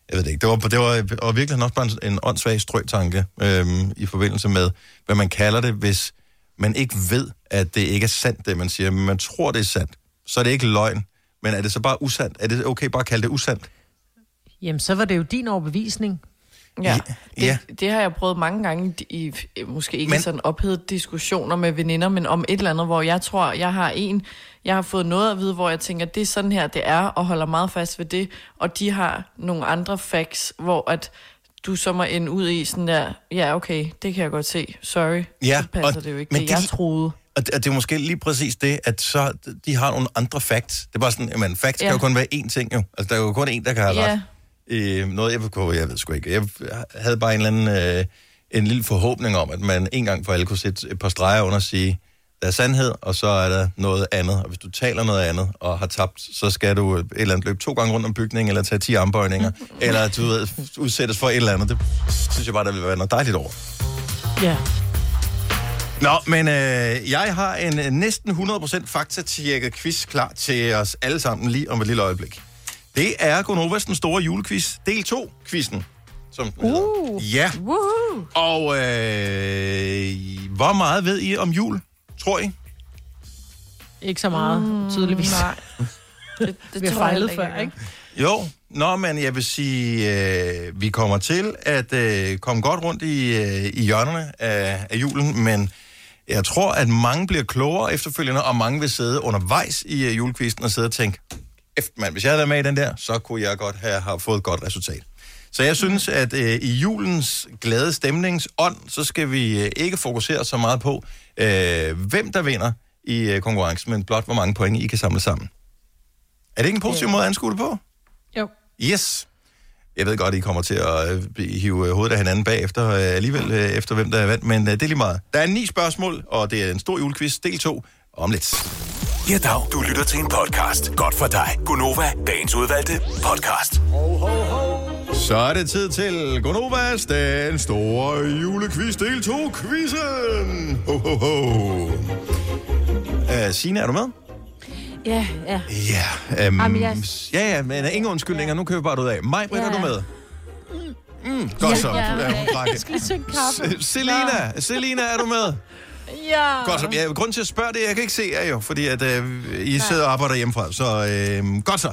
Jeg ved det ikke. Det var, det var, var virkelig også bare en, en åndssvag strøtanke øhm, i forbindelse med, hvad man kalder det, hvis man ikke ved, at det ikke er sandt, det man siger, men man tror, det er sandt. Så er det ikke løgn. Men er det så bare usandt? Er det okay bare at kalde det usandt?
Jamen, så var det jo din overbevisning.
Ja, det,
ja.
det har jeg prøvet mange gange i, måske ikke
Men-
men, sådan ophedet diskussioner med veninder, men om et eller andet, hvor jeg tror, jeg har en, jeg har fået noget at vide, hvor jeg tænker, det er sådan her, det er, og holder meget fast ved det, og de har nogle andre facts, hvor at du så må ende ud i sådan der, ja okay, det kan jeg godt se, sorry,
Ja,
så passer
og-
det jo ikke,
men
det
det-
jeg troede.
Og det, og det er måske lige præcis det, at så de har nogle andre facts. Det er bare sådan, jamen facts ja. Kan jo kun være én ting jo. Altså der er jo kun én, der kan have
Ja.
ret. Øh, noget, jeg, jeg ved sgu ikke. Jeg havde bare en eller anden, øh, en lille forhåbning om, at man en gang for alle kunne sætte et par streger under og sige, der er sandhed, og så er der noget andet. Og hvis du taler noget andet og har tabt, så skal du et eller andet løbe to gange rundt om bygningen, eller tage 10 armbøjninger, eller du ved, udsættes for et eller andet. Det synes jeg bare, der vil være noget dejligt over.
Ja.
Nå, men øh, jeg har en øh, næsten 100% faktatjekket quiz klar til os alle sammen lige om et lille øjeblik. Det er Gonovas den store julequiz, del 2 quizzen. Som den hedder. Ja.
Woohoo!
Og øh, hvor meget ved I om jul, tror I?
Ikke så meget, mm, tydeligvis.
Nej. Det, det
Vi har
tror jeg
fejlet
heller
før,
jeg
ikke?
Jo, nå, men jeg vil sige, øh, vi kommer til at øh, komme godt rundt i, øh, i hjørnerne af, af julen, men jeg tror, at mange bliver klogere efterfølgende, og mange vil sidde undervejs i øh, julekvisten og sidde og tænke, efter mand, hvis jeg havde været med i den der, så kunne jeg godt have, have fået et godt resultat. Så jeg synes, at øh, i julens glade stemningsånd, så skal vi øh, ikke fokusere så meget på, øh, hvem der vinder i øh, konkurrencen, men blot hvor mange point I kan samle sammen. Er det ikke en positiv måde at anskue det på?
Jo.
Yes. Jeg ved godt, I kommer til at øh, hive øh, hovedet af hinanden bagefter, øh, alligevel efter hvem der er vandt, men det er lige meget. Der er ni spørgsmål, og det er en stor julequiz, del 2, om lidt.
Ja, dag. Du lytter til en podcast. Godt for dig. Gunova, dagens udvalgte podcast.
Så er det tid til Gonovas, den store julequiz, del 2, quizzen. Ho, ho, ho. Uh, Signe, er du med?
Ja, ja.
Ja,
Jamen, jeg-
ja, ja, men ingen undskyldninger, nu kører vi bare ud af. Mig, Britt,
Ja.
er du med? Mm, godt så.
Ja,
Ja, hun drak
Jeg skal lige synge kaffe.
Selina, Selina, er du med?
Ja.
Godt så. Ja, grunden til at spørge det, jeg kan ikke se jer jo, fordi at, øh, I sidder og arbejder hjemmefra. Så øh, godt så.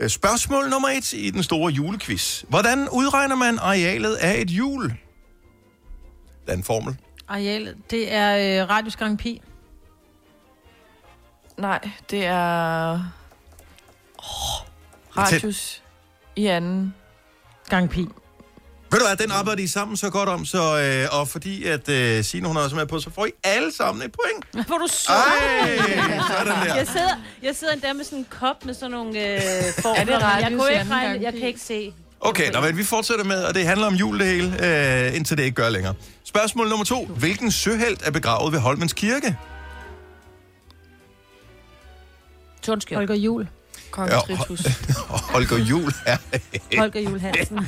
Øh, Spørgsmål nummer et i den store julequiz. Hvordan udregner man arealet af et hjul? Der er en formel.
Areal, det er øh, radius gang pi.
Nej, det er... Oh, radius i anden.
Gang pi.
Ved du hvad, den arbejder I sammen så godt om, så, øh, og fordi at øh, Signe, hun er også med på, så får I alle sammen et point.
Hvor du så.
Ej, sådan der.
Jeg sidder, jeg sidder endda med sådan en kop med sådan nogle øh, formler.
Er det
men jeg,
radius
kunne ikke regne, jeg kan ikke se.
Okay, nå, men vi fortsætter med, og det handler om jul det hele, øh, indtil det ikke gør længere. Spørgsmål nummer to. Hvilken søhelt er begravet ved Holmens Kirke?
Tornskjold.
Holger Jul.
Kong
Ja,
Tritus.
Holger Jul er...
Holger Jul Hansen.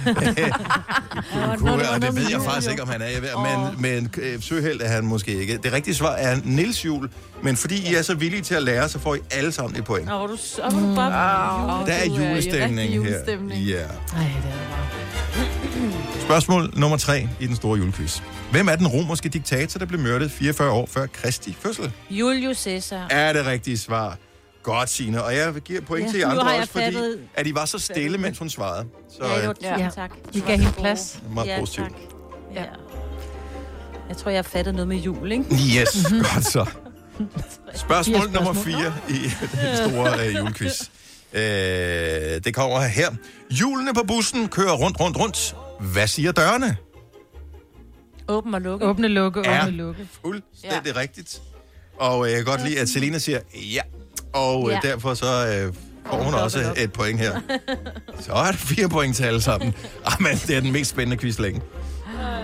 Og det ved jeg faktisk ikke, om han er. Jeg ved, men men øh, søheld er han måske ikke. Det rigtige svar er Nils Jul. Men fordi I er så villige til at lære, så får I alle sammen et point.
Nå, du så hvor du bare...
Der er
er
julestemning her. Ja.
Ej, det er
Spørgsmål nummer tre i den store julequiz. Hvem er den romerske diktator, der blev myrdet 44 år før Kristi fødsel?
Julius Caesar.
Er det rigtige svar? Godt, Signe. Og jeg giver point
Ja,
til jer andre også, fordi at I var så stille, mens hun svarede. Så
Ja,
øh,
jo,
Ja.
ja. tak.
Vi gav hende plads.
meget
Ja,
positivt.
tak. Ja. Jeg tror, jeg har fattet noget med jul, ikke?
Yes, godt så. Spørgsmål nummer
spørgsmål.
4 i den store øh, julequiz. Øh, det kommer her. Hjulene på bussen kører rundt, rundt, rundt. Hvad siger dørene?
Åben og lukket.
Åbne, lukke,
Ja.
åbne, lukke.
Fuldstændig ja. rigtigt. Og øh, jeg kan godt lide, at Selina siger ja. Og øh,
Ja.
derfor så øh, får hun også et point her. Så er der fire point til alle sammen. Ah, men det er den mest spændende quiz længe.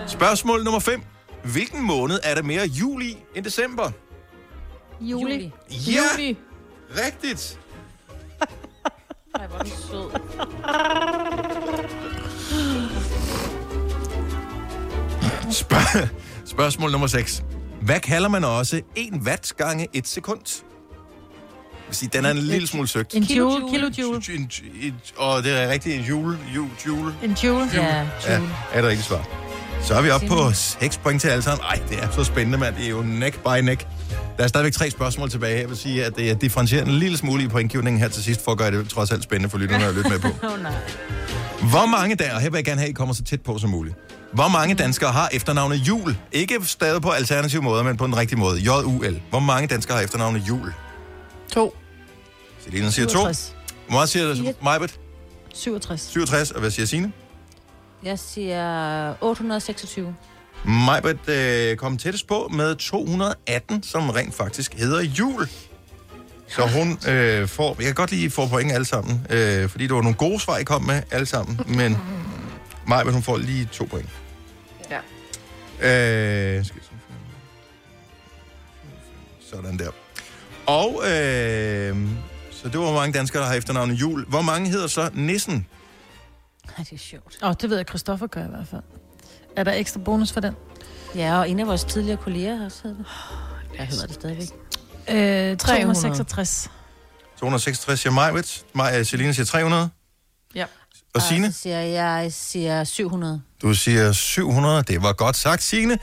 Spørgsmål nummer 5. Hvilken måned er der mere jul i end december?
Juli.
Ja,
Juli.
rigtigt.
Ej, hvor er du sød.
Spørg- spørgsmål nummer 6. Hvad kalder man også 1 watt gange 1 sekund? Vil sige, den er en lille smule søgt.
En
Kilojoule.
joule, kilojoule.
En- en- Og det er rigtigt en jule, jule, jule.
En joule.
Ja,
Ja, er det rigtigt svar. Så er vi oppe på 6 point til alle sammen. Ej, det er så spændende, mand. Det er jo neck by neck. Der er stadigvæk tre spørgsmål tilbage. Jeg vil sige, at det er differentieret en lille smule i pointgivningen her til sidst, for at gøre det trods alt spændende for lytterne at lytte med på.
Oh, nej.
Hvor mange der, og her vil jeg gerne have, at I kommer så tæt på som muligt. Hvor mange danskere har efternavnet Jul? Ikke stadig på alternative måder, men på den rigtige måde. J-U-L. Hvor mange danskere har efternavnet Jul?
To.
Selina siger to.
67.
Hvor meget siger Majbet?
67.
67. Og hvad siger Signe?
Jeg siger 826.
Majbert øh, kom tættest på med 218, som rent faktisk hedder jul. Så hun øh, får... Jeg kan godt I får point alle sammen, øh, fordi det var nogle gode svar, I kom med alle sammen. Men Majbert, hun får lige to point.
Ja.
Øh, skal jeg se. Sådan der. Og øh, så det var, hvor mange danskere, der har efternavnet jul. Hvor mange hedder så Nissen?
Ej, det er sjovt.
Åh, oh, det ved jeg, Christoffer gør i hvert fald. Er der ekstra bonus for den?
Ja, og en af vores tidligere kolleger har også hedder det. Hvad hedder det stadigvæk?
Øh,
300.
366.
266 siger Majbert. Maj, øh, Selina siger 300.
Ja.
Og Signe?
Så siger jeg, jeg siger 700.
Du siger 700. Det var godt sagt, Signe.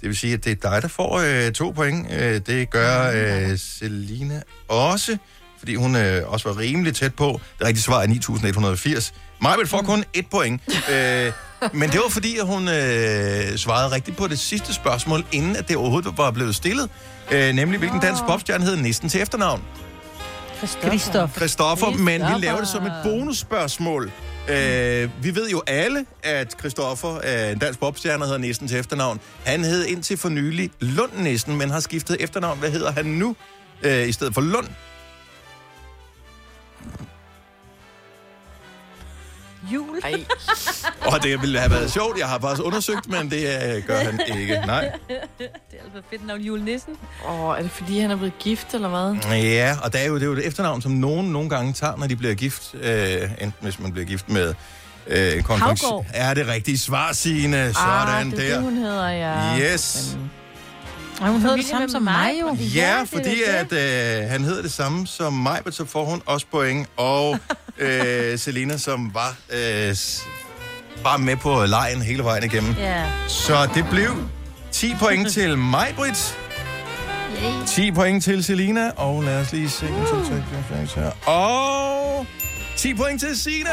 Det vil sige, at det er dig, der får øh, to point. Øh, det gør øh, Selina også, fordi hun øh, også var rimelig tæt på. Det rigtige svar er 9180. Majbet får kun et point. Øh, men det var fordi, at hun øh, svarede rigtigt på det sidste spørgsmål, inden at det overhovedet var blevet stillet. Øh, nemlig, hvilken dansk popstjerne hed næsten til efternavn?
Christoffer.
Christoffer.
Christoffer, men vi laver det som et bonusspørgsmål. Øh, vi ved jo alle, at Christoffer, øh, en dansk popstjerne, hedder Nissen til efternavn. Han hed indtil for nylig Lund Nissen, men har skiftet efternavn. Hvad hedder han nu øh, i stedet for Lund?
Jul.
Ej,
Og det ville have været sjovt. Jeg har faktisk undersøgt, men det øh, gør han ikke. Nej.
Det er altså fedt navn julenissen.
åh, er det fordi, han er blevet gift, eller hvad?
Ja, og der er jo, det er jo et efternavn, som nogen nogle gange tager, når de bliver gift. Øh, enten hvis man bliver gift med øh.
Havgård.
Er det rigtige svar, Signe? Sådan
ah, det er
der.
det, hun hedder, ja.
Yes.
Men,
Og hun hedder det samme som
mig.
jo.
Ja,
det er
fordi at øh, han hedder det samme som mig, men så får hun også point. Og øh, Selina, som var øh, bare med på lejen hele vejen igennem.
Ja.
Så det blev 10 point til mig, Britt. 10 point til Selina. Og lad os lige se. 1, 2, 3, 4, 5, 6 her. Og 10 point til Sina.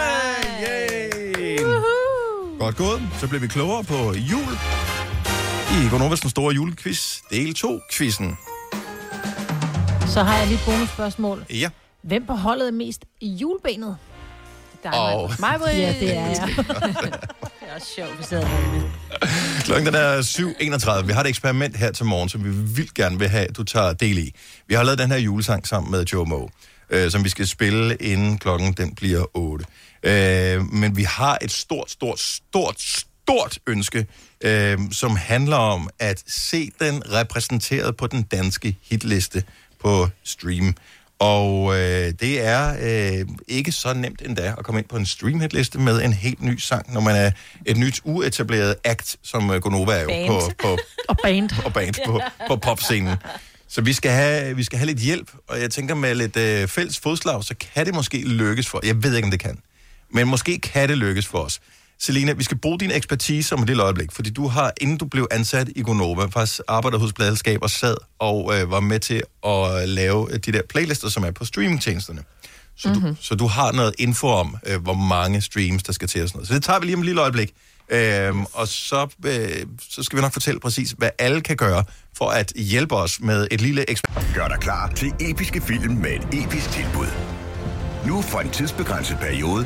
Yay! Godt gået. Så blev vi klogere på jul. I Gonovas den store julequiz, del 2-quizzen.
Så har jeg lige et bonusspørgsmål.
Ja.
Hvem på holdet er mest i julebenet?
Det er Mig, Britt.
Ja, det er jeg.
Det er også sjovt, vi sidder her.
klokken den er 7.31. Vi har et eksperiment her til morgen, som vi vildt gerne vil have, at du tager del i. Vi har lavet den her julesang sammen med Joe Moe, øh, som vi skal spille, inden klokken den bliver 8. Øh, men vi har et stort, stort, stort, stort ønske, øh, som handler om at se den repræsenteret på den danske hitliste på stream. Og øh, det er øh, ikke så nemt endda at komme ind på en streamhitliste med en helt ny sang, når man er et nyt uetableret act, som øh, Gonova er jo
Band.
på, på,
Og band.
og band på, på popscenen. Så vi skal, have, vi skal have lidt hjælp, og jeg tænker med lidt øh, fælles fodslag, så kan det måske lykkes for Jeg ved ikke, om det kan. Men måske kan det lykkes for os. Selina, vi skal bruge din ekspertise om et lille øjeblik, fordi du har, inden du blev ansat i Gonova, faktisk arbejdet hos Bladelskab og sad og øh, var med til at lave de der playlister, som er på streamingtjenesterne. Så, mm-hmm. du, så du har noget info om, øh, hvor mange streams, der skal til og sådan noget. Så det tager vi lige om et lille øjeblik. Øhm, og så, øh, så skal vi nok fortælle præcis, hvad alle kan gøre for at hjælpe os med et lille eksperiment.
Gør dig klar til episke film med et episk tilbud. Nu for en tidsbegrænset periode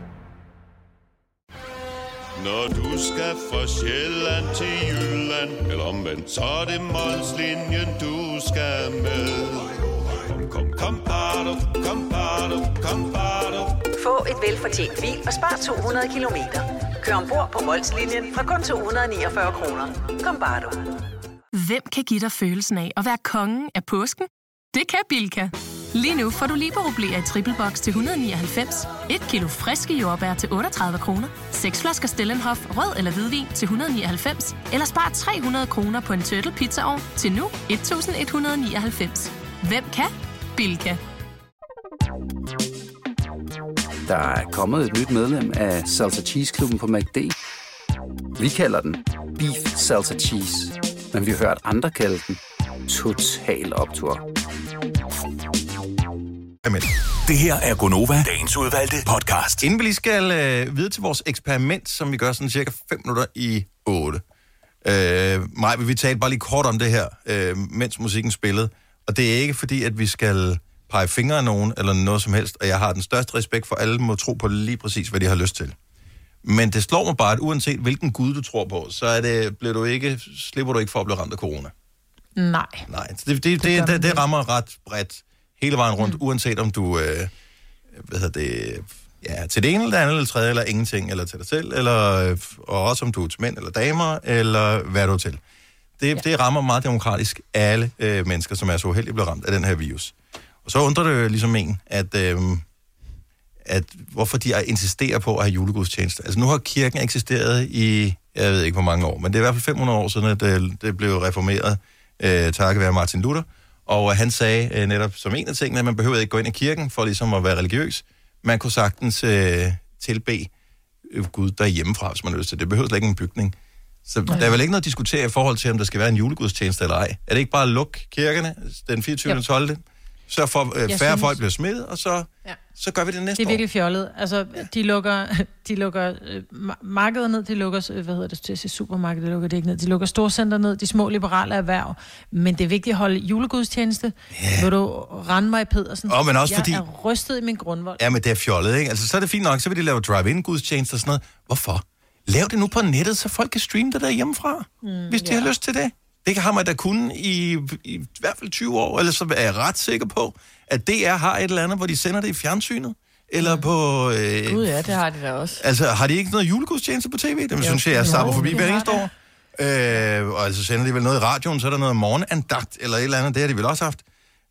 Når du skal fra Sjælland til Jylland Eller omvendt, så er det Molslinjen, du skal med Kom, kom, kom, bado, kom, bado, kom, bado.
Få et velfortjent bil og spar 200 kilometer. Kør ombord på Molslinjen fra kun 249 kroner. Kom bare du.
Hvem kan give dig følelsen af at være kongen af påsken? Det kan Bilka! Lige nu får du liberobleer i triple box til 199, et kilo friske jordbær til 38 kroner, seks flasker Stellenhof rød eller hvidvin til 199, eller spar 300 kroner på en turtle pizzaovn til nu 1199. Hvem kan? Bilka.
Der er kommet et nyt medlem af Salsa Cheese Klubben på MACD. Vi kalder den Beef Salsa Cheese, men vi har hørt andre kalde den Total Optor.
Det her er Gonova, dagens udvalgte podcast.
Inden vi lige skal øh, videre til vores eksperiment, som vi gør sådan cirka 5 minutter i 8. Øh, Maj, vi talte bare lige kort om det her, øh, mens musikken spillede. Og det er ikke fordi, at vi skal pege fingre af nogen eller noget som helst. Og jeg har den største respekt for, at alle må tro på lige præcis, hvad de har lyst til. Men det slår mig bare, at uanset hvilken Gud du tror på, så er det, bliver du ikke, slipper du ikke for at blive ramt af corona.
Nej.
Nej, det, det, det, det, det, det rammer ret bredt hele vejen rundt, mm. uanset om du øh, hvad hedder det, ja, til det ene eller det andet, eller tredje, eller ingenting, eller til dig selv, eller, øh, og også om du er til mænd eller damer, eller hvad du er til. Det, ja. det rammer meget demokratisk alle øh, mennesker, som er så uheldige blive ramt af den her virus. Og så undrer det jo ligesom en, at, øh, at hvorfor de insisterer på at have julegudstjeneste. Altså nu har kirken eksisteret i, jeg ved ikke hvor mange år, men det er i hvert fald 500 år siden, at det, det blev reformeret, øh, takket være Martin Luther. Og han sagde øh, netop som en af tingene, at man behøvede ikke gå ind i kirken for ligesom at være religiøs. Man kunne sagtens øh, tilbe øh, Gud derhjemmefra, hvis man har lyst til det. Behøver slet ikke en bygning. Så der er vel ikke noget at diskutere i forhold til, om der skal være en julegudstjeneste eller ej. Er det ikke bare at lukke kirkerne den 24.
Jo.
12. Så for øh, færre
synes-
folk bliver smittet, og så,
Ja.
Så gør vi det næste
Det er
år.
virkelig fjollet. Altså, de lukker, de lukker øh, ma- markeder ned, de lukker, øh, hvad hedder det, til at sige supermarked, de lukker det ikke ned. De lukker storcenter ned, de små liberale erhverv. Men det er vigtigt at holde julegudstjeneste. Yeah. Vil du rende mig, Pedersen?
Åh, men også
jeg
fordi-
er rystet i min grundvold.
Ja, men det er fjollet, ikke? Altså, så er det fint nok, så vil de lave drive-in gudstjenester og sådan noget. Hvorfor? Lav det nu på nettet, så folk kan streame det der hjemmefra, mm, hvis de
ja.
har lyst til det. Det har man da kun i, i, i hvert fald 20 år, eller så er jeg ret sikker på, at DR har et eller andet, hvor de sender det i fjernsynet, eller på... Øh,
Gud ja, det har de da også.
Altså, har de ikke noget julegudstjence på tv? Det synes jeg, jeg stopper forbi hver eneste år. Øh, og altså sender de vel noget i radioen, så er der noget morgenandagt, eller et eller andet, det har de vel også haft.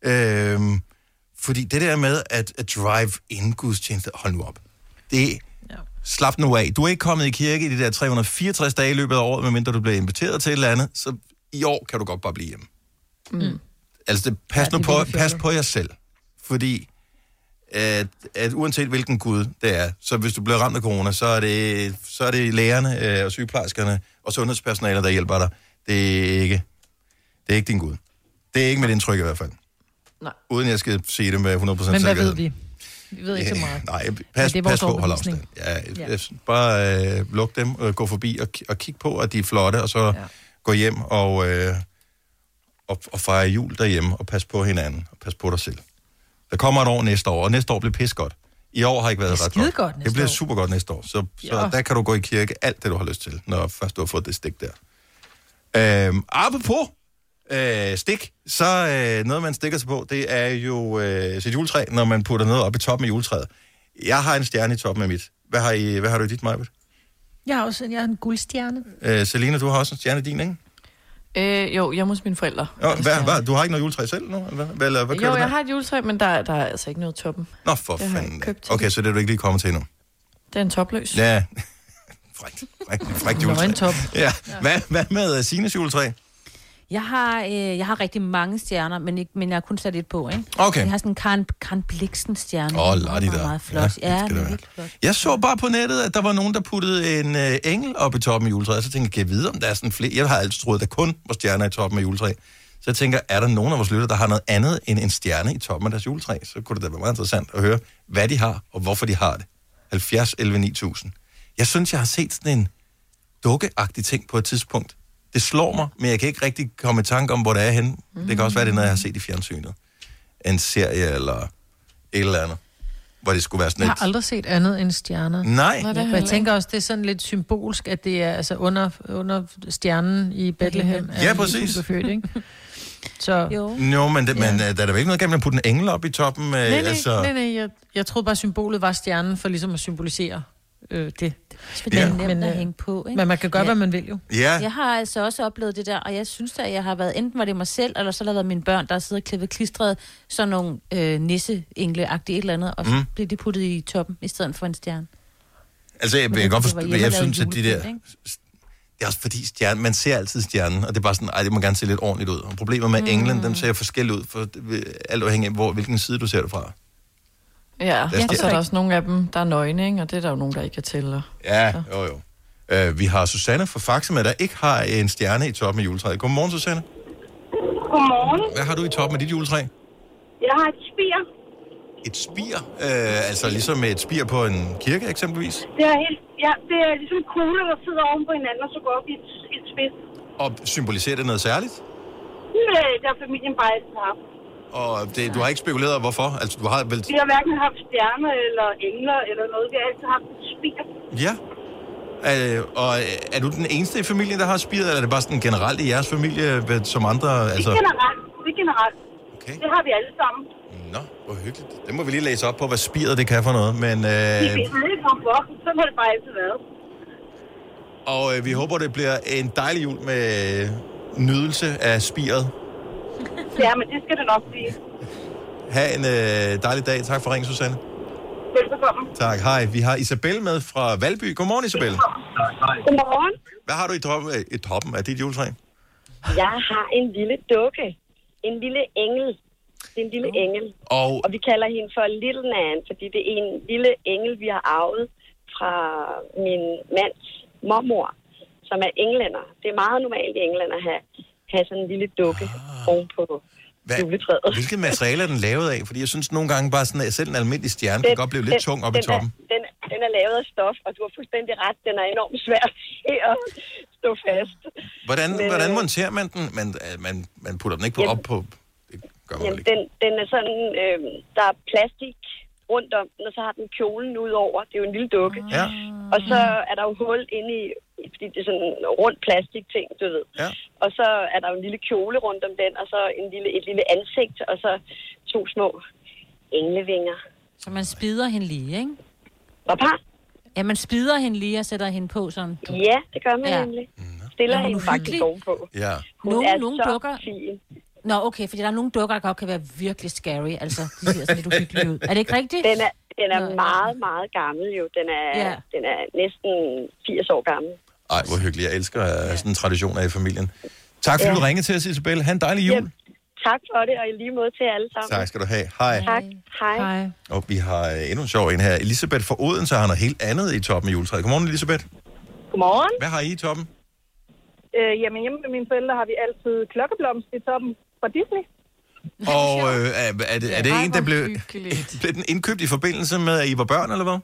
Øh, fordi det der med at, at drive-in gudstjeneste, hold nu op. Det ja. Slap nu af. Du er ikke kommet i kirke i de der 364 dage i løbet af året, medmindre du bliver inviteret til et eller andet, så i år kan du godt bare blive hjemme.
Mm.
Altså, det, pas
Ja,
nu
det
på, pas på jer selv. Fordi at, at uanset hvilken gud det er, så hvis du bliver ramt af corona, så er det, så er det lægerne øh, og sygeplejerskerne og sundhedspersonalet, der hjælper dig. Det er ikke, det er ikke din gud. Det er ikke mit indtryk i hvert fald.
Nej.
Uden jeg skal sige det med 100%
Men hvad
sikkerhed.
ved vi? Vi ved ikke så meget.
Nej, pas, pas på, hold afstand. Ja,
Ja.
Bare øh, luk dem, og gå forbi og, og kig på, at de er flotte, og så ja. gå hjem og, øh, og, og fejre jul derhjemme, og pas på hinanden, og pas på dig selv. Der kommer et år næste år, og næste år bliver pis godt. I år har ikke været ret godt.
godt
det bliver
år.
super godt næste år. Så, så
Ja.
der kan du gå i kirke alt det, du har lyst til, når først du har fået det stik der. Øhm, apropos øh, stik, så øh, noget, man stikker sig på, det er jo øh, sit juletræ, når man putter noget op i toppen af juletræet. Jeg har en stjerne i toppen af mit. Hvad har, I, hvad har du i dit, Majbet?
Jeg har også en, jeg har en guldstjerne.
Øh, Selina, du har også en stjerne i din, ikke?
Øh, jo, hjemme hos mine forældre.
Jo, hvad, hvad, du har ikke noget juletræ selv nu? Eller hvad, eller hvad
Jo, jeg
med?
har et juletræ, men der, der er altså ikke noget toppen.
Nå, for
Det jeg
fanden. Okay, så det er du ikke lige kommet til endnu.
Det er en topløs.
Ja. Frækt. Frækt, frækt juletræ.
Nøgentop.
Ja. Hvad, hvad med uh, Sines juletræ?
Jeg har, øh, jeg har rigtig mange stjerner, men, ikke, men jeg har kun sat et på, ikke?
Okay.
Jeg har sådan en Karen, Karen Bliksen stjerne.
Åh,
er
lad de
meget,
der.
meget flot.
Ja,
Ja,
det det
er virkelig flot.
Jeg så bare på nettet, at der var nogen, der puttede en øh, engel op i toppen af juletræet. Så tænkte jeg, kan jeg vide, om der er sådan flere? Jeg har altid troet, at der kun var stjerner i toppen af juletræet. Så jeg tænker, er der nogen af vores lytter, der har noget andet end en stjerne i toppen af deres juletræ? Så kunne det da være meget interessant at høre, hvad de har, og hvorfor de har det. 70, 11, 9000. Jeg synes, jeg har set sådan en dukkeagtig ting på et tidspunkt. Det slår mig, men jeg kan ikke rigtig komme i tanke om, hvor det er henne. Det kan også være, det er noget, jeg har set i fjernsynet. En serie eller et eller andet. Hvor det skulle være sådan
Jeg
et...
har aldrig set andet end stjerner.
Nej.
Nej, jeg
jeg tænker også, det er sådan lidt symbolsk, at det er altså under, under stjernen i Bethlehem.
Ja, præcis.
Født, ikke? Så,
Jo.
Jo, men, det, men øh, der er da ikke noget galt med at putte en engel op i toppen? Øh,
nej, nej,
altså,
nej, nej jeg, jeg troede bare, symbolet var stjernen for ligesom at symbolisere øh, det.
Det er
Ja.
nemt
Men,
at
øh,
hænge på, ikke?
Men man kan gøre,
Ja.
hvad man vil jo.
Ja,
Jeg har altså også oplevet det der, og jeg synes da, at jeg har været, enten var det mig selv, eller så har det været mine børn, der har siddet og klippet klistret sådan nogle øh, nisse-engle-agtige et eller andet, og så
Mm.
mm. blev de puttet i toppen, i stedet for en stjerne.
altså jeg, jeg, jeg, godt forstå, jeg synes, at de der...
ikke?
Det er også fordi stjernen, man ser altid stjernen, og det er bare sådan, ej, det må gerne se lidt ordentligt ud. Og problemet med mm. englen, dem ser forskelligt ud, for alt afhængig af, hvor, hvilken side du ser det fra.
Ja,
Der
og
sker-
så er der også nogle af dem, der er nøgne, ikke? og det er der jo nogen, der ikke kan tælle.
Ja, jo jo. Uh, vi har Susanne fra Faxe med, der ikke har en stjerne i toppen af juletræet. Godmorgen, Susanne.
Godmorgen.
Hvad har du i toppen af dit juletræ?
Jeg har et spir.
Et spir? Uh, altså ligesom et spir på en kirke eksempelvis?
Det er, helt, ja, det er ligesom kugler, der sidder oven på hinanden, og så går op i et, et spids.
Og symboliserer det noget særligt?
Nej, det har familien bare altid haft.
Og det, du har ikke spekuleret hvorfor? Altså, du har vel...
Vi har hverken haft stjerner eller engler eller noget. Vi har altid haft et spir.
Ja. Øh, og er du den eneste i familien, der har spiret, eller er det bare sådan generelt i jeres familie, som andre...
Altså...
Altså...
Det er generelt. Det er generelt.
Okay.
Det har vi alle sammen.
Nå, hvor hyggeligt. Det må vi lige læse op på, hvad spiret det kan for noget. Men,
Vi
øh,
ved ikke hvorfor. Sådan har det bare altid været.
og øh, vi håber, det bliver en dejlig jul med øh, nydelse af spiret.
Ja, men det skal det nok blive.
Ha' en øh, dejlig dag. Tak for ringen, Susanne.
Velbekomme.
Tak. Hej. Vi har Isabel med fra Valby. Godmorgen, Isabel.
Godmorgen.
Hvad har du i toppen, i toppen af dit juletræ?
Jeg har en lille dukke. En lille engel. Det er en lille engel.
Og,
Og vi kalder hende for Little Nan, fordi det er en lille engel, vi har arvet fra min mands mormor. som er englænder. Det er meget normalt i England at have, have sådan en lille dukke ah. ovenpå
Hvad,
juletræet.
hvilket materiale er den lavet af? Fordi jeg synes nogle gange bare sådan, at selv en almindelig stjerne kan godt blive lidt tung op i
den
toppen.
Er, den, den er lavet af stof, og du har fuldstændig ret. Den er enormt svær at stå fast.
Hvordan,
Men,
hvordan
øh,
monterer man den? Man, øh, man, man putter den ikke på,
Jamen-
op på... Det gør
Jamen, den, den er sådan, øh, der er plastik rundt om den, og så har den kjolen ud over. Det er jo en lille dukke.
Ja.
Og så er der jo hul inde i, fordi det er sådan en rund plastikting, du ved.
Ja.
Og så er der jo en lille kjole rundt om den, og så en lille, et lille ansigt, og så to små englevinger.
Så man spider hende lige, ikke?
Hvad par?
Ja, man spider hende lige og sætter hende på sådan.
Ja, det gør man
Ja.
nemlig. Stiller
Er hun
hende faktisk ovenpå.
Ja.
Hun
Nogle,
er
nogle
så
dukker...
fin.
Nå, okay, fordi der er nogle dukker, der godt kan være virkelig scary. Altså, de ser sådan lidt uhyggelige ud. Er det ikke rigtigt?
Den er, den er
Nå, ja.
meget, meget gammel jo. Den er,
Ja.
den er næsten 80 år gammel.
Ej, hvor hyggeligt. Jeg elsker uh, sådan traditioner i familien. Tak fordi
Ja.
du ringede til os, Isabel. Ha' en dejlig jul.
Tak for det, og i lige måde til alle sammen.
Tak skal du have. Hej.
Tak. Hej. Hej.
Og vi har øh, endnu en sjov en her. Elisabeth fra Odense har noget helt andet i toppen af juletræet. Godmorgen, Elisabeth.
Godmorgen.
Hvad har I i toppen?
Øh, jamen hjemme med mine forældre har vi altid klokkeblomst i toppen fra Disney.
Og øh, er, er, det, er det en, der blev, blev den indkøbt i forbindelse med, at I var børn, eller hvad?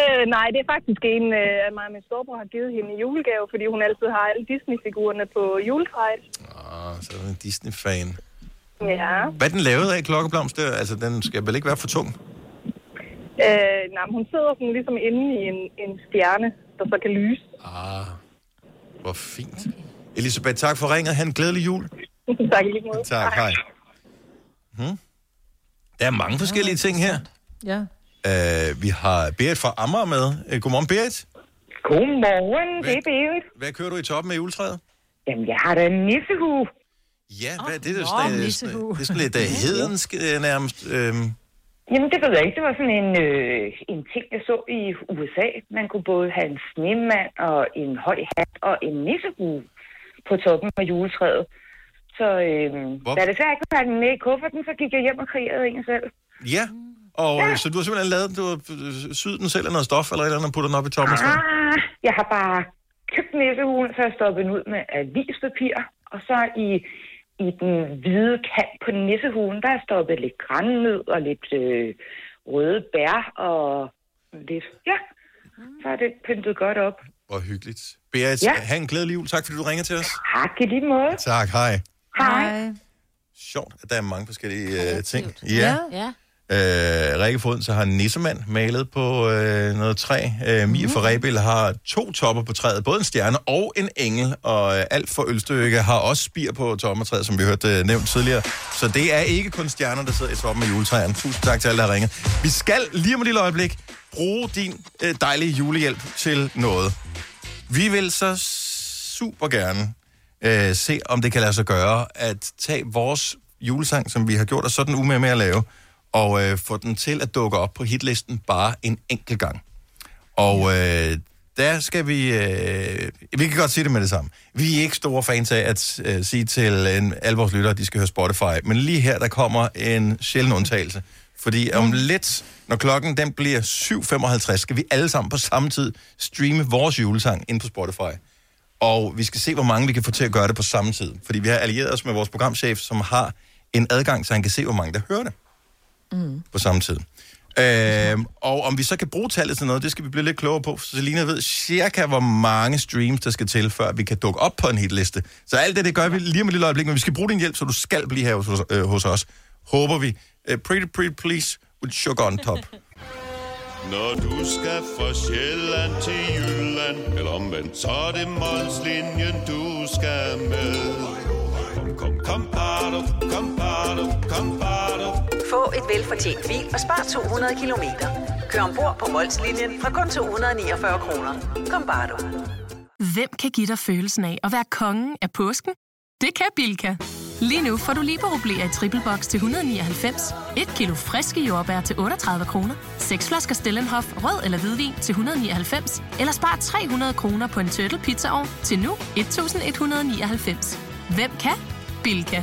Øh, nej, det er faktisk en, øh, at mig og min storebror har givet hende i julegave, fordi hun altid har alle Disney-figurerne på juletræet.
Ah, så er du en Disney-fan.
Ja.
Hvad er den lavet af, klokkeblomst? Altså, den skal vel ikke være for tung?
Øh, nej, men hun sidder sådan ligesom inde i en, en stjerne, der så kan lyse.
Ah, hvor fint. Elisabeth, tak for ringet. Han glædelig jul.
tak lige måde.
Tak, hej. Hmm. Der er mange forskellige ting her.
Ja.
Uh, vi har Berit fra Amager med. Uh, godmorgen, Berit.
Godmorgen, det er Berit.
Hvad kører du i toppen af juletræet?
Jamen, jeg har da en nissehue.
Ja, hvad er det? Er sådan, øh,
nissehue.
det er sådan lidt uh, hedensk nærmest. Uh,
Jamen, det ved jeg ikke. Det var sådan en, øh, en ting, jeg så i USA. Man kunne både have en snemand og en høj hat og en nissehue på toppen af juletræet. Så øh, da jeg desværre ikke kunne den med i kufferten, så gik jeg hjem og kreerede en selv.
ja, og ja. så du har simpelthen lavet, du har øh, syet den selv af noget stof eller et eller andet, og puttet den op i træet?
Ah, jeg har bare købt nissehuen, så har jeg stoppet den ud med avispapir. Og så i, i den hvide kant på nissehuen, der har jeg stoppet lidt grænnød og lidt øh, røde bær og lidt... Ja, så er det pyntet godt op.
Hvor hyggeligt. Berit,
ja.
have en glædelig jul. Tak fordi du ringer til os.
Tak i lige måde.
Tak, hej.
Hej.
Sjovt, at der er mange forskellige uh, ting.
Ja. ja.
Øh, Rikke Foden så har en nissemand malet på øh, noget træ. Øh, Mia fra Rebild har to topper på træet, både en stjerne og en engel, og øh, alt for Ølstykke har også spir på toppen af træet, som vi hørte øh, nævnt tidligere. Så det er ikke kun stjerner, der sidder i toppen af juletræerne. Tusind tak til alle, der har ringet. Vi skal lige om et lille øjeblik bruge din øh, dejlige julehjælp til noget. Vi vil så super gerne øh, se, om det kan lade sig gøre at tage vores julesang, som vi har gjort os sådan umage med at lave, og øh, få den til at dukke op på hitlisten bare en enkelt gang. Og øh, der skal vi... Øh, vi kan godt sige det med det samme. Vi er ikke store fans af at øh, sige til en, alle vores lyttere, at de skal høre Spotify. Men lige her, der kommer en sjælden undtagelse. Fordi om lidt, når klokken den bliver 7.55, skal vi alle sammen på samme tid streame vores julesang ind på Spotify. Og vi skal se, hvor mange vi kan få til at gøre det på samme tid. Fordi vi har allieret os med vores programchef, som har en adgang, så han kan se, hvor mange der hører det
Mm.
på samme tid. Øhm, og om vi så kan bruge tallet til noget, det skal vi blive lidt klogere på. Så Selina ved cirka, hvor mange streams, der skal til, før vi kan dukke op på en hitliste. Så alt det, det gør vi lige om et lille øjeblik, men vi skal bruge din hjælp, så du skal blive her hos, øh, hos os. Håber vi. Uh, pretty, pretty please, with sugar on top.
Når du skal fra Sjælland til Jylland Eller omvendt, så er det Molslinjen, du skal med Kom, kom, kom, bado, kom, bado, kom, bado.
Få et velfortjent bil og spar 200 kilometer. Kør ombord på Molslinjen fra kun 249 kroner. Kom bare du.
Hvem kan give dig følelsen af at være kongen af påsken? Det kan Bilka! Lige nu får du liberobleer i triple box til 199, et kilo friske jordbær til 38 kroner, seks flasker Stellenhof rød eller hvidvin til 199, eller spar 300 kroner på en turtle pizzaovn til nu 1199. Hvem kan? Bilka.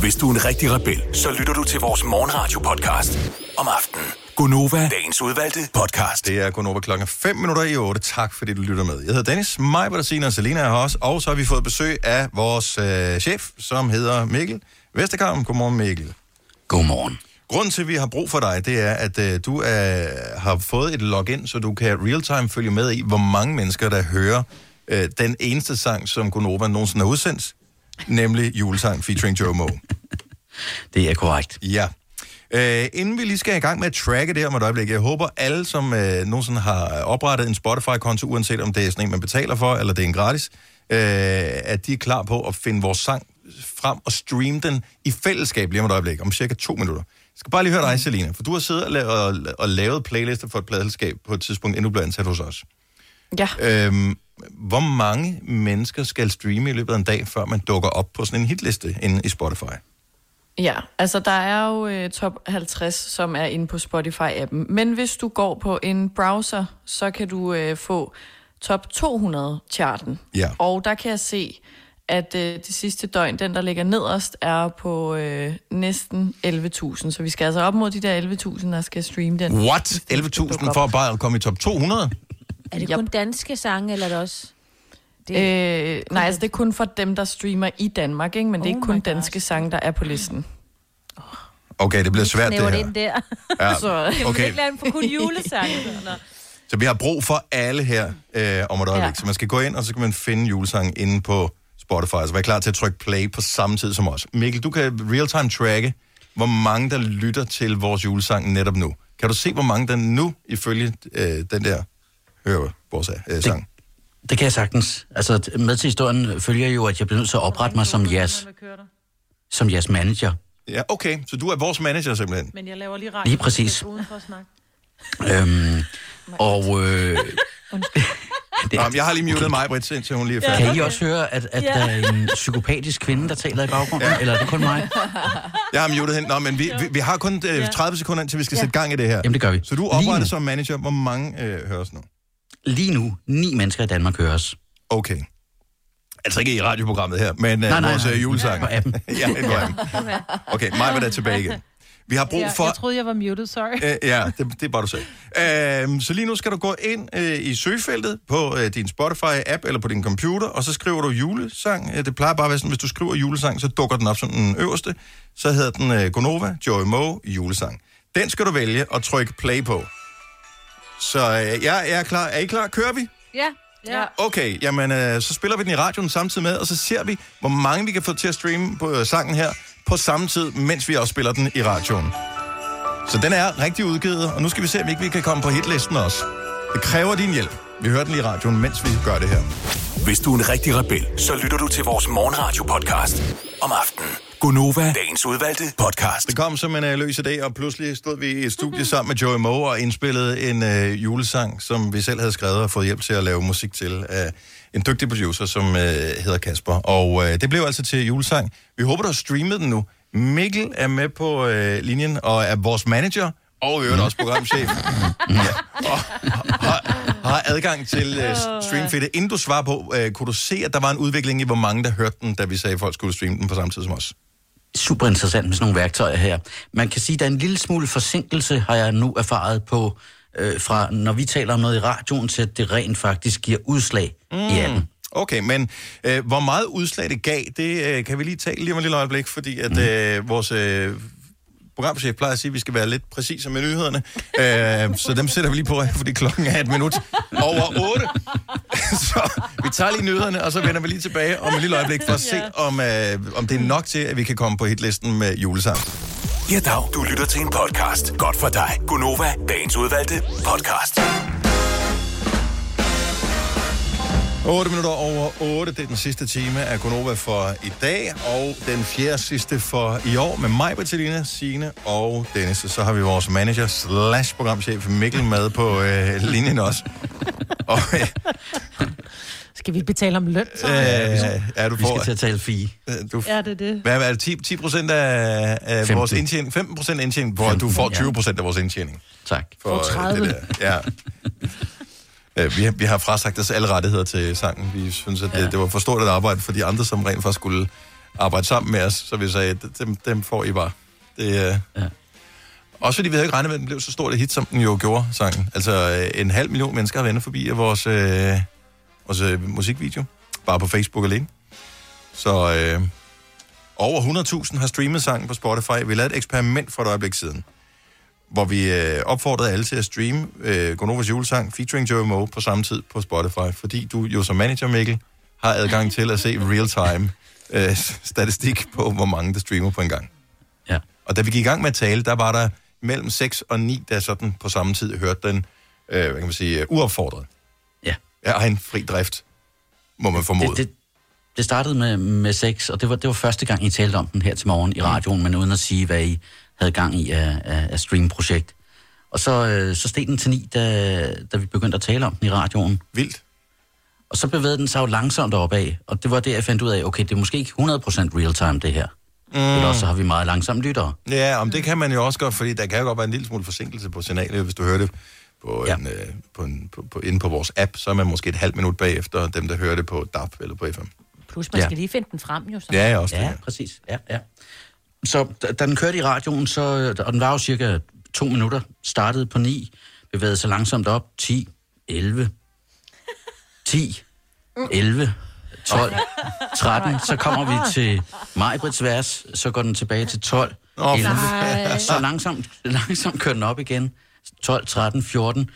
Hvis du er en rigtig rebel, så lytter du til vores morgenradio-podcast om aftenen. Gunova, dagens udvalgte podcast.
Det er Gunova klokken 5 minutter i 8. Tak fordi du lytter med. Jeg hedder Dennis, mig, Bertasina og Selina er her også. Og så har vi fået besøg af vores øh, chef, som hedder Mikkel Vesterkamp. Godmorgen Mikkel.
Godmorgen.
Grunden til, at vi har brug for dig, det er, at øh, du er, har fået et login, så du kan real-time følge med i, hvor mange mennesker, der hører øh, den eneste sang, som Gunova nogensinde har udsendt, nemlig julesang featuring Joe Moe.
Det er korrekt.
Ja. Øh, inden vi lige skal i gang med at tracke det om et øjeblik, jeg håber alle, som øh, nogensinde har oprettet en Spotify-konto, uanset om det er sådan en, man betaler for, eller det er en gratis, øh, at de er klar på at finde vores sang frem og streame den i fællesskab lige om et øjeblik, om cirka to minutter. Jeg skal bare lige høre dig, Selina, for du har siddet og lavet, og, lavet playlister for et pladelskab på et tidspunkt, inden du blev ansat hos os.
Ja.
Øhm, hvor mange mennesker skal streame i løbet af en dag, før man dukker op på sådan en hitliste inde i Spotify?
Ja, altså der er jo øh, top 50, som er inde på Spotify-appen. Men hvis du går på en browser, så kan du øh, få top 200-charten.
Ja.
Og der kan jeg se, at øh, det sidste døgn, den der ligger nederst, er på øh, næsten 11.000. Så vi skal altså op mod de der 11.000, der skal streame den.
What? 11.000 for bare at komme i top 200?
Er det kun danske sange, eller er det også...
Det øh, nej, altså det er kun for dem, der streamer i Danmark, ikke? men det er
Oh
ikke kun danske sange, der er på listen.
Okay, det bliver svært det her.
ind der.
Ja,
så
okay.
lade dem for kun julesange.
Så vi har brug for alle her øh, om et øjeblik. Ja. Så man skal gå ind, og så kan man finde julesangen inde på Spotify. Så vær klar til at trykke play på samme tid som os. Mikkel, du kan real-time tracke, hvor mange der lytter til vores julesang netop nu. Kan du se, hvor mange der nu, ifølge øh, den der, hører vores øh, sang?
Det kan jeg sagtens. Altså, med til historien følger jo, at jeg bliver nødt til at oprette mig som jeres, som jeres manager.
Ja, okay. Så du er vores manager simpelthen.
Men jeg laver lige radio.
Lige præcis. Øhm, og øh,
Nå, men jeg har lige muted mig, Britt, indtil hun lige er færdig.
kan I også høre, at, at
Ja.
der er en psykopatisk kvinde, der taler i baggrunden? Ja. Eller er det kun mig?
Jeg har muted hende. Nå, men vi, vi, vi har kun øh, 30 sekunder, indtil vi skal
Ja.
sætte gang i det her.
Jamen, det gør vi.
Så du opretter som manager. Hvor mange øh, høres nu?
Lige nu, ni mennesker i Danmark høres.
Okay. Altså ikke i radioprogrammet her, men øh,
Nej, nej,
vores
nej.
øh, julesang.
På appen.
ja, på appen. Okay, mig var der tilbage igen. Vi har brug
Ja,
for...
Jeg troede, jeg var muted, sorry.
Øh, ja, det, det er bare du sagde. Øh, så lige nu skal du gå ind øh, i søgefeltet på øh, din Spotify-app eller på din computer, og så skriver du julesang. Øh, det plejer bare at være sådan, hvis du skriver julesang, så dukker den op som den øverste. Så hedder den øh, Gonova, Joy Moe, julesang. Den skal du vælge og trykke play på. Så øh, jeg, er klar. Er I klar? Kører vi?
Ja. ja.
Okay, jamen øh, så spiller vi den i radioen samtidig med, og så ser vi, hvor mange vi kan få til at streame på øh, sangen her på samme tid, mens vi også spiller den i radioen. Så den er rigtig udgivet, og nu skal vi se, om ikke vi kan komme på hitlisten også. Det kræver din hjælp. Vi hører den lige i radioen, mens vi gør det her.
Hvis du er en rigtig rebel, så lytter du til vores morgenradio-podcast om aftenen. Gunova, dagens udvalgte podcast.
Det kom som en øh, løs idé, og pludselig stod vi i et studie sammen med Joey Moe og indspillede en øh, julesang, som vi selv havde skrevet og fået hjælp til at lave musik til af en dygtig producer, som øh, hedder Kasper. Og øh, det blev altså til julesang. Vi håber, du har streamet den nu. Mikkel er med på øh, linjen og er vores manager, og i øvrigt også programchef. ja. Og har, har adgang til øh, streamfeedet. Inden du svarer på, øh, kunne du se, at der var en udvikling i, hvor mange der hørte den, da vi sagde, at folk skulle streame den på samme tid som os?
Super interessant med sådan nogle værktøjer her. Man kan sige, at der er en lille smule forsinkelse, har jeg nu erfaret på, øh, fra når vi taler om noget i radioen, til at det rent faktisk giver udslag mm. i appen.
Okay, men øh, hvor meget udslag det gav, det øh, kan vi lige tage lige om et lille øjeblik, fordi at øh, vores øh, programchef plejer at sige, at vi skal være lidt præcise med nyhederne. øh, så dem sætter vi lige på, fordi klokken er et minut over 8. så vi tager lige nyhederne, og så vender vi lige tilbage om et lille øjeblik for at se, om, øh, om det er nok til, at vi kan komme på hitlisten med julesang.
Ja, dag. Du lytter til en podcast. Godt for dig. Gunova, dagens udvalgte podcast.
8 minutter over 8. Det er den sidste time af Gonova for i dag, og den fjerde sidste for i år med mig, Bertilina, Signe og Dennis. Så har vi vores manager slash programchef Mikkel med på øh, linjen også. Og, øh,
Skal vi betale om løn? Så?
øh, ja, du
Vi
får,
skal til at tale fie.
øh, du,
Ja, det er det.
hvad er det? 10, 10 procent af, af
15.
vores indtjening? 15 procent indtjening, hvor du får 20 procent af vores indtjening.
Tak.
For øh,
30.
det der. Ja. Øh, Vi har, vi har frasagt os alle rettigheder til sangen. Vi synes, at det,
Ja.
det var for stort et arbejde for de andre, som rent faktisk skulle arbejde sammen med os. Så vi sagde, dem, dem får I bare. Det, øh...
Ja.
Også fordi vi havde ikke regnet med, at den blev så stort et hit, som den jo gjorde, sangen. Altså øh, en halv million mennesker har været forbi af vores, øh, vores øh, musikvideo. Bare på Facebook alene. Så øh, over 100.000 har streamet sangen på Spotify. Vi lavede et eksperiment for et øjeblik siden hvor vi øh, opfordrede alle til at streame øh, Gonovas julesang featuring Joey Moe på samme tid på Spotify, fordi du jo som manager, Mikkel, har adgang til at se real-time øh, statistik på, hvor mange der streamer på en gang.
Ja.
Og da vi gik i gang med at tale, der var der mellem 6 og 9, der sådan på samme tid hørte den, øh, hvad kan man sige, øh, uopfordret.
Ja.
Af egen fri drift, må man formode.
Det, det, det startede med, med sex, og det var, det var første gang, I talte om den her til morgen i radioen, men uden at sige, hvad I havde gang i af, af, af streamprojekt. Og så, øh, så steg den til ni, da, da vi begyndte at tale om den i radioen.
Vildt.
Og så bevægede den sig jo langsomt opad, og det var det, jeg fandt ud af, okay, det er måske ikke 100% real-time, det her. Mm. Eller også så har vi meget langsomme lyttere.
Ja, om det kan man jo også godt, fordi der kan jo godt være en lille smule forsinkelse på signalet, hvis du hører det på, ja. en, øh, på, en, på, på, inde på vores app, så er man måske et halvt minut bagefter dem, der hører det på DAB eller på FM.
Plus, man
Ja.
skal lige finde den frem, jo. Så.
Ja, ja, også det.
Ja,
Ja.
præcis. Ja, ja. Så da, den kørte i radioen, så, og den var jo cirka to minutter, startede på 9, bevægede sig langsomt op, 10, 11, 10, 11, 12, 13, så kommer vi til Majbrits vers, så går den tilbage til 12,
Åh,
11,
nej.
så langsomt, langsomt kører den op igen, 12, 13, 14,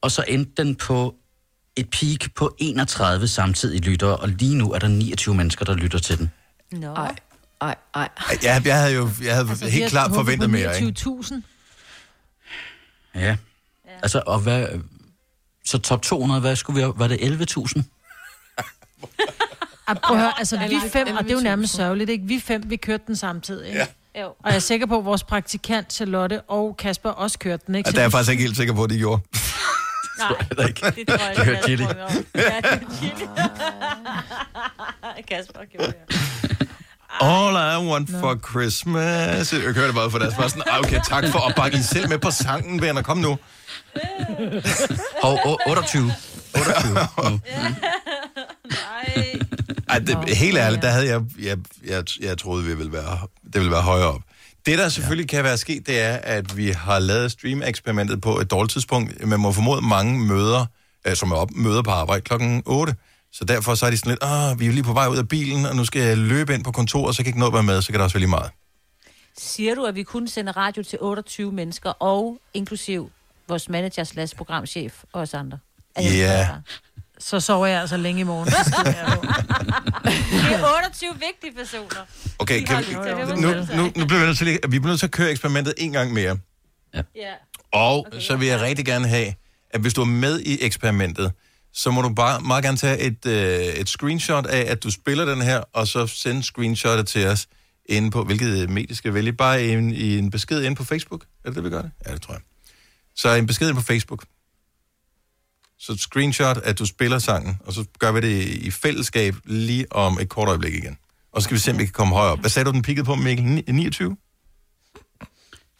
og så endte den på et peak på 31 samtidig lyttere, og lige nu er der 29 mennesker, der lytter til den.
Nå.
Ej, ej, ej.
Jeg, jeg havde jo jeg havde altså, helt klart forventet mere, ikke?
29.000.
Ja. ja. Altså, og hvad... Så top 200, hvad skulle vi... Var det 11.000?
Ah, prøv at høre, altså vi fem, og det er jo
11.000.
nærmest sørgeligt, ikke? Vi fem, vi kørte den samtidig, ikke?
Ja.
Og jeg er sikker på, at vores praktikant Charlotte og Kasper også kørte den, ikke?
Og der er jeg faktisk ikke helt sikker på, at de gjorde.
Nej,
ikke.
det tror jeg
Det hørte
ikke,
Chili.
jeg tror, Ja, det er chili. Kasper gjorde det.
All I want for Christmas. Jeg kører det bare for deres var sådan, "Ej, okay, tak for at bakke I selv med på sangen, venner. Kom nu.
Og o- 28. 28. nu.
Nej.
Ej, det, helt ærligt, der havde jeg, jeg, jeg, jeg troede, vi ville være, det ville være højere op. Det, der selvfølgelig ja. kan være sket, det er, at vi har lavet stream-eksperimentet på et dårligt tidspunkt. Man må formode mange møder, øh, som er op, møder på arbejde klokken 8. Så derfor så er de sådan lidt, åh, vi er lige på vej ud af bilen, og nu skal jeg løbe ind på kontoret, så kan ikke nå at være med, så kan der også være lige meget.
Siger du, at vi kunne sende radio til 28 mennesker, og inklusiv vores manager slash programchef og os andre? Det
Ja.
det,
Så sover jeg altså længe i morgen.
Det er 28 vigtige personer.
Okay, kan vi, nu, nu, nu bliver vi nødt til, lige- vi bliver nødt til at køre eksperimentet en gang mere.
Ja.
Og okay, så vil jeg rigtig gerne have, at hvis du er med i eksperimentet, så må du bare meget gerne tage et, øh, et screenshot af, at du spiller den her, og så sende screenshotet til os inde på, hvilket medie skal vælge, bare i en, i en besked inde på Facebook. Er det det, vi gør det? Ja, det tror jeg. Så en besked inde på Facebook. Så screenshot, at du spiller sangen, og så gør vi det i fællesskab lige om et kort øjeblik igen. Og så skal vi se, om vi kan komme højere op. Hvad sagde du, den pikkede på, Mikkel? Ni- 29?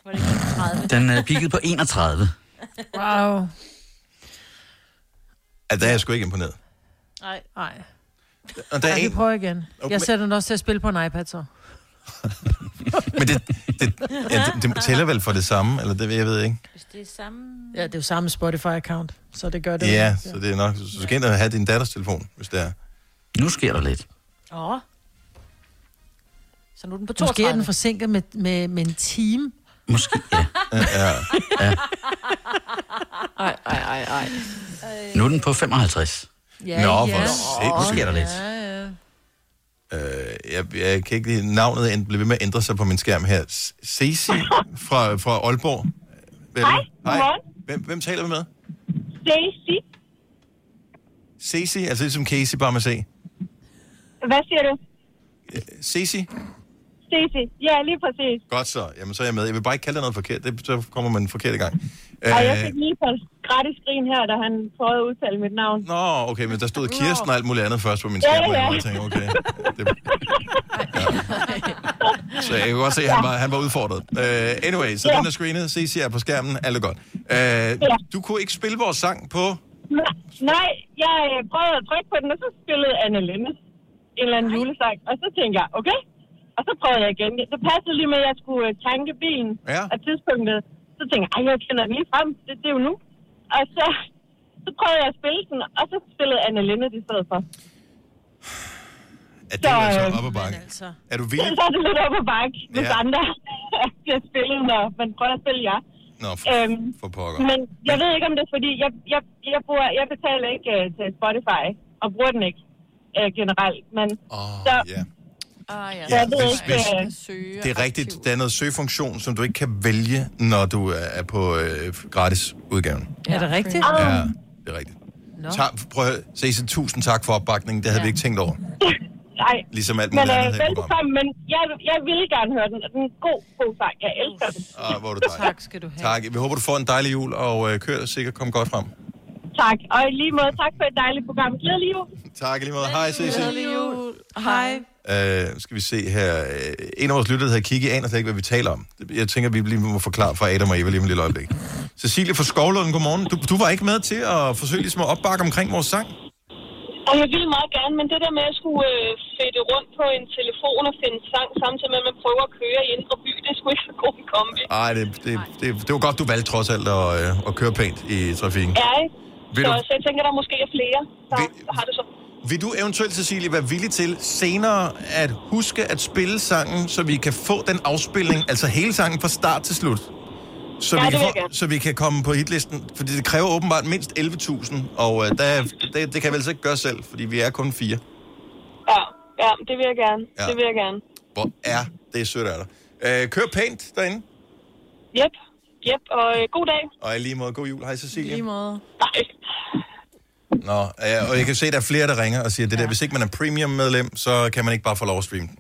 Var det ikke 30?
Den er peaked på 31.
Wow.
At der er jeg sgu ikke imponeret.
Nej.
Nej.
Og der er
Ej, vi
en,
prøver igen.
Okay.
Jeg sætter den også til at spille på en iPad, så.
Men det, det, ja, det, det tæller vel for det samme, eller det jeg ved ikke.
Hvis det er samme...
Ja, det er jo samme Spotify-account, så det gør det.
Ja, så det er nok. Så du skal ind og have din datters telefon, hvis det er.
Nu sker der lidt.
Åh. Så nu er den på 32.
Måske er den forsinket med, med, med en time.
Måske, ja.
Ja, ja.
Ej, ej, ej, ej.
Nu er den på 55.
Ja,
Nå,
ja.
hvor
Nu sker der lidt.
Ja, ja.
Øh, jeg, jeg kan ikke lide navnet, end blive ved med at ændre sig på min skærm her. Ceci fra, fra Aalborg. Vel?
Hej.
Hvem, hvem taler vi med?
Stacy.
Ceci, altså ligesom Casey, bare med C.
Hvad siger du?
Ceci?
Stacy. Ja, lige præcis.
Godt så. Jamen, så er jeg med. Jeg vil bare ikke kalde det noget forkert. Det, så kommer man forkert i gang.
Og jeg
Øh,
fik lige på gratis grin her, da han prøvede at udtale mit navn.
Nå, okay, men der stod Kirsten og alt muligt andet først på min
Ja,
skærm, og jeg
ja.
tænkte, okay. Det, ja. Så jeg kunne godt se, at han var, han var udfordret. Uh, anyway, så
Ja.
den er screenet. CC er på skærmen. Alt er godt. Uh, Du kunne ikke spille vores sang på...
Nej, Nej, jeg prøvede at trykke på den, og så spillede Anne Linde en eller anden julesang. Og så tænkte jeg, okay. Og så prøvede jeg igen. Det passede lige med, at jeg skulle øh, tanke bilen
ja.
af tidspunktet. Så tænkte jeg, jeg kender den lige frem. Det, det er jo nu. Og så, så prøvede jeg at spille den, og så spillede Anne Linde det i stedet for.
Er det altså
øh,
op ad bakke? Er du
Så
villig?
er det lidt op ad bakke, hvis
Ja.
andre bliver spillet, når man prøver at spille jer.
Nå, for,
Øhm,
for pokker.
Men jeg ved ikke, om det er fordi, jeg, jeg, jeg, bruger, jeg betaler ikke uh, til Spotify, og bruger den ikke uh, generelt. Men
oh,
så,
ja.
Ah, ja.
jeg ved
hvis- hvis- Det er rigtigt. Der er noget søgefunktion, som du ikke kan vælge, når du er på øh, gratis udgaven.
Er det rigtigt?
Ja, det er rigtigt.
Nå.
Tak, prøv at. Ceci, tusind tak for opbakningen. Det havde ja. vi ikke tænkt over.
nej,
Ligesom alt
men
muligt
uh,
andet her i programmet.
velbekomme, men jeg, jeg ville gerne høre den. Den er en god, god sang. Jeg elsker den.
Ah, hvor er du dejlig.
Tak skal du have.
Tak. Vi håber, du får en dejlig jul, og øh, kør sikkert. Kom godt frem.
Tak. Og i lige måde, tak for et dejligt program. Glædelig jul.
Tak i lige måde. Hej, Ceci.
jul. Hej.
Uh, skal vi se her. Uh, en af vores lyttere hedder Kiki, aner slet ikke, hvad vi taler om. Jeg tænker, vi lige må forklare for Adam og Eva lige om et lille øjeblik. Cecilie fra Skovlund, godmorgen. Du, du var ikke med til at forsøge ligesom at opbakke omkring vores sang?
Og jeg ville meget gerne, men det der med at skulle øh, fedte rundt på en telefon og finde sang, samtidig med at man prøver at køre i indre by, det sgu ikke så god en kombi.
Nej, det, det, det, det var godt, du valgte trods alt at, øh, at køre pænt i trafikken.
Ja, ikke?
Vil
Så,
du-
så jeg tænker, der måske er flere, der, der har det så.
Vil du eventuelt, Cecilie, være villig til senere at huske at spille sangen, så vi kan få den afspilning, altså hele sangen fra start til slut? Så,
Ja,
vi kan få,
gerne.
så vi kan komme på hitlisten, fordi det kræver åbenbart mindst 11.000, og øh, der, det, det kan vi altså ikke gøre selv, fordi vi er kun fire.
Ja, ja, det vil jeg gerne.
Ja.
Det vil jeg gerne.
Hvor er det sødt af dig. Øh, kør pænt derinde,
Jep, jep, og øh, god dag.
og i lige måde god jul. Hej, Cecilie.
Lige måde.
Nej.
Nå, øh, og jeg kan se, at der er flere, der ringer og siger, det der, hvis ikke man er premium-medlem, så kan man ikke bare få lov at streame den.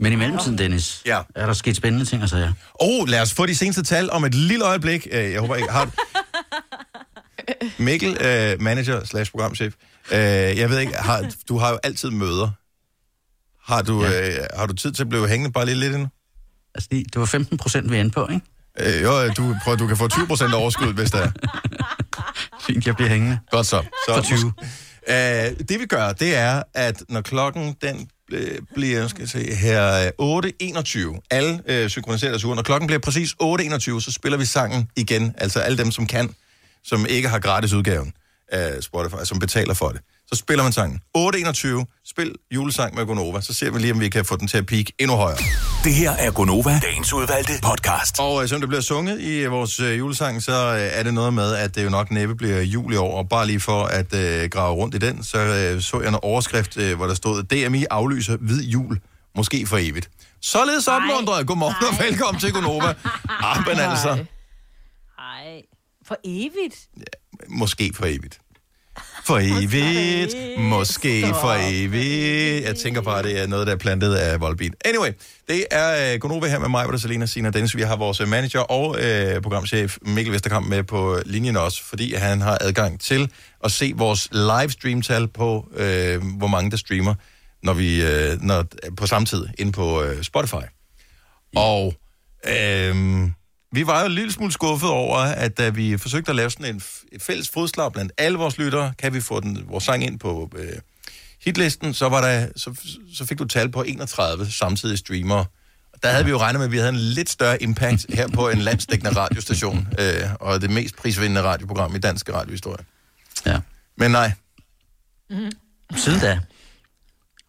Men i mellemtiden, Dennis,
ja.
er der sket spændende ting at sige.
Oh, lad os få de seneste tal om et lille øjeblik. Øh, Jeg håber ikke, har... Mikkel, øh, manager slash programchef. Øh, jeg ved ikke, har, du har jo altid møder. Har du, ja. øh, har du tid til at blive hængende bare lige lidt endnu?
Altså, det var 15 procent, vi endte på, ikke?
Øh, jo, du, prøv, du kan få 20 procent overskud, hvis der er.
Fint, jeg bliver hængende.
Godt så. så
For 20.
Øh, det vi gør, det er, at når klokken den øh, bliver, jeg skal se her, øh, 8.21, alle øh, synkroniserer deres uger. Når klokken bliver præcis 8.21, så spiller vi sangen igen. Altså alle dem, som kan, som ikke har gratis udgaven af Spotify, som betaler for det. Så spiller man sangen. 8.21, spil julesang med Gonova, så ser vi lige, om vi kan få den til at peak endnu højere.
Det her er Gonova, dagens udvalgte podcast.
Og øh, som det bliver sunget i øh, vores øh, julesang, så øh, er det noget med, at det jo nok næppe bliver jul i år. Og bare lige for at øh, grave rundt i den, så øh, så jeg en overskrift, øh, hvor der stod, DMI aflyser hvid jul, måske for evigt. Således opmuntret. Godmorgen og velkommen til Gonova. Men altså,
Ej, for evigt.
måske for evigt. For evigt. Måske for evigt. Jeg tænker bare, at det er noget, der er plantet af Volbeat. Anyway, det er Gonova her med mig, hvor Selina, Sina og Dennis. Vi har vores øh, manager og uh, programchef Mikkel Vesterkamp med på linjen også, fordi han har adgang til at se vores livestream-tal på, uh, hvor mange der streamer, når vi uh, når, på samme tid inde på uh, Spotify. Og øhm, vi var jo en lille smule skuffet over, at da vi forsøgte at lave sådan en, f- et fælles fodslag blandt alle vores lyttere, kan vi få den, vores sang ind på øh, hitlisten, så, var der, så, så fik du tal på 31 samtidige streamere. Der havde vi jo regnet med, at vi havde en lidt større impact her på en landsdækkende radiostation, øh, og det mest prisvindende radioprogram i dansk radiohistorie.
Ja.
Men nej.
Siden da,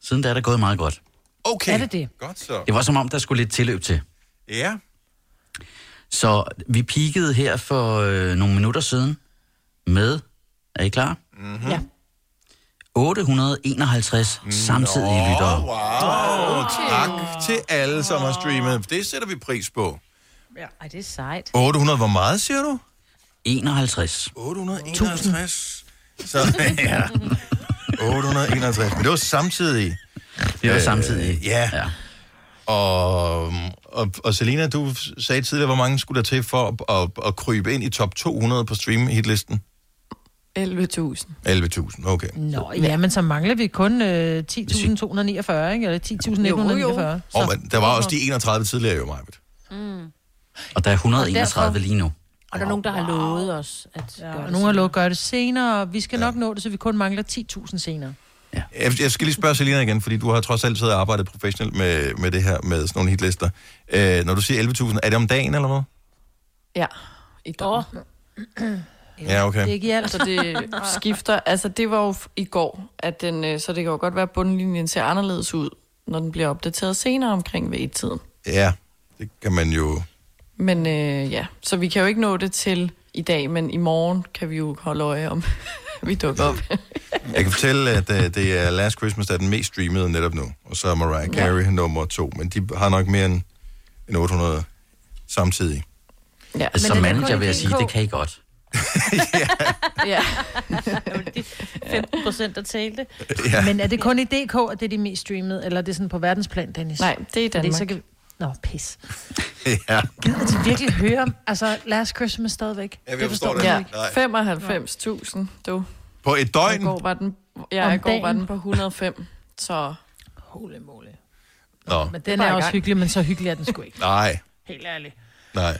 siden da er det gået meget godt.
Okay.
Er det det?
Godt så.
Det var som om, der skulle lidt tilløb til.
Ja.
Så vi peakede her for øh, nogle minutter siden med, er I klar?
Mm-hmm.
Ja.
851 samtidige lyttere.
Wow, tak til alle, som har streamet. Det sætter vi pris på.
Ja. Ej, det er sejt.
800, hvor meget siger du?
51.
851. Så, ja. 851. Men det var samtidig.
Det var samtidig.
Øh, ja. ja. Og, og, og Selina, du sagde tidligere, hvor mange skulle der til for at, at, at krybe ind i top 200 på stream hitlisten?
11.000.
11.000, okay.
Nå, ja, men så mangler vi kun øh, 10.249, ikke? Eller 10.149.
Og, men der var også de 31 tidligere jo, Majbet.
Mm.
Og der er
Og
131
derfor-
lige nu.
Og der er nogen, der har lovet os at
Ja,
gøre
og
det.
nogle har lovet at gøre det senere, og vi skal nok nå det, så vi kun mangler 10.000 senere.
Jeg, jeg skal lige spørge Selina igen, fordi du har trods alt siddet og arbejdet professionelt med, med det her, med sådan nogle hitlister. Øh, når du siger 11.000, er det om dagen, eller hvad?
Ja, i dag.
Ja, okay.
Ikke i alt.
Så det skifter. Altså, det var jo i går, at den, øh, så det kan jo godt være, at bundlinjen ser anderledes ud, når den bliver opdateret senere omkring ved et-tiden.
Ja, det kan man jo...
Men øh, ja, så vi kan jo ikke nå det til i dag, men i morgen kan vi jo holde øje om, vi dukker op.
Jeg kan fortælle, at uh, det er Last Christmas, der er den mest streamede netop nu. Og så er Mariah Carey ja. nummer to. Men de har nok mere end, end 800 samtidig.
Ja,
Altså, som manager vil jeg sige, det kan I godt.
ja.
15 procent, der talte.
Ja.
Men er det kun i DK, at det er de mest streamede, eller er det sådan på verdensplan, Dennis?
Nej, det er i
Fordi
Danmark.
så kan... Nå, pis.
ja.
Gider de virkelig høre, altså Last Christmas stadigvæk?
Ja, jeg forstår det.
Ja,
Nej.
95.000, du.
På et døgn?
I går var den, ja,
Om
i går var den på 105, så...
Holy moly.
Nå,
Men den er
i
også
gang.
hyggelig, men så hyggelig er den sgu ikke.
nej,
Helt ærligt.
nej.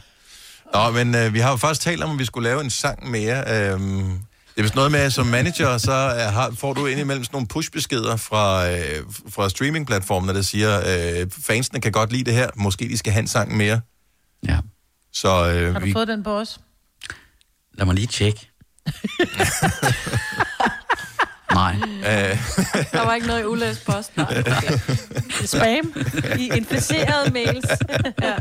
Nå, men uh, vi har jo først talt om, at vi skulle lave en sang mere. Um, det er vist noget med, at som manager, så uh, har, får du indimellem sådan nogle pushbeskeder fra, uh, fra streamingplatformen, der siger, uh, fansene kan godt lide det her, måske de skal have en sang mere.
Ja.
Så uh,
Har du
vi,
fået den på os?
Lad mig lige tjekke. Nej.
Uh,
Der var ikke noget i ulæst post. Nej, okay.
Spam?
I inficerede mails. ja.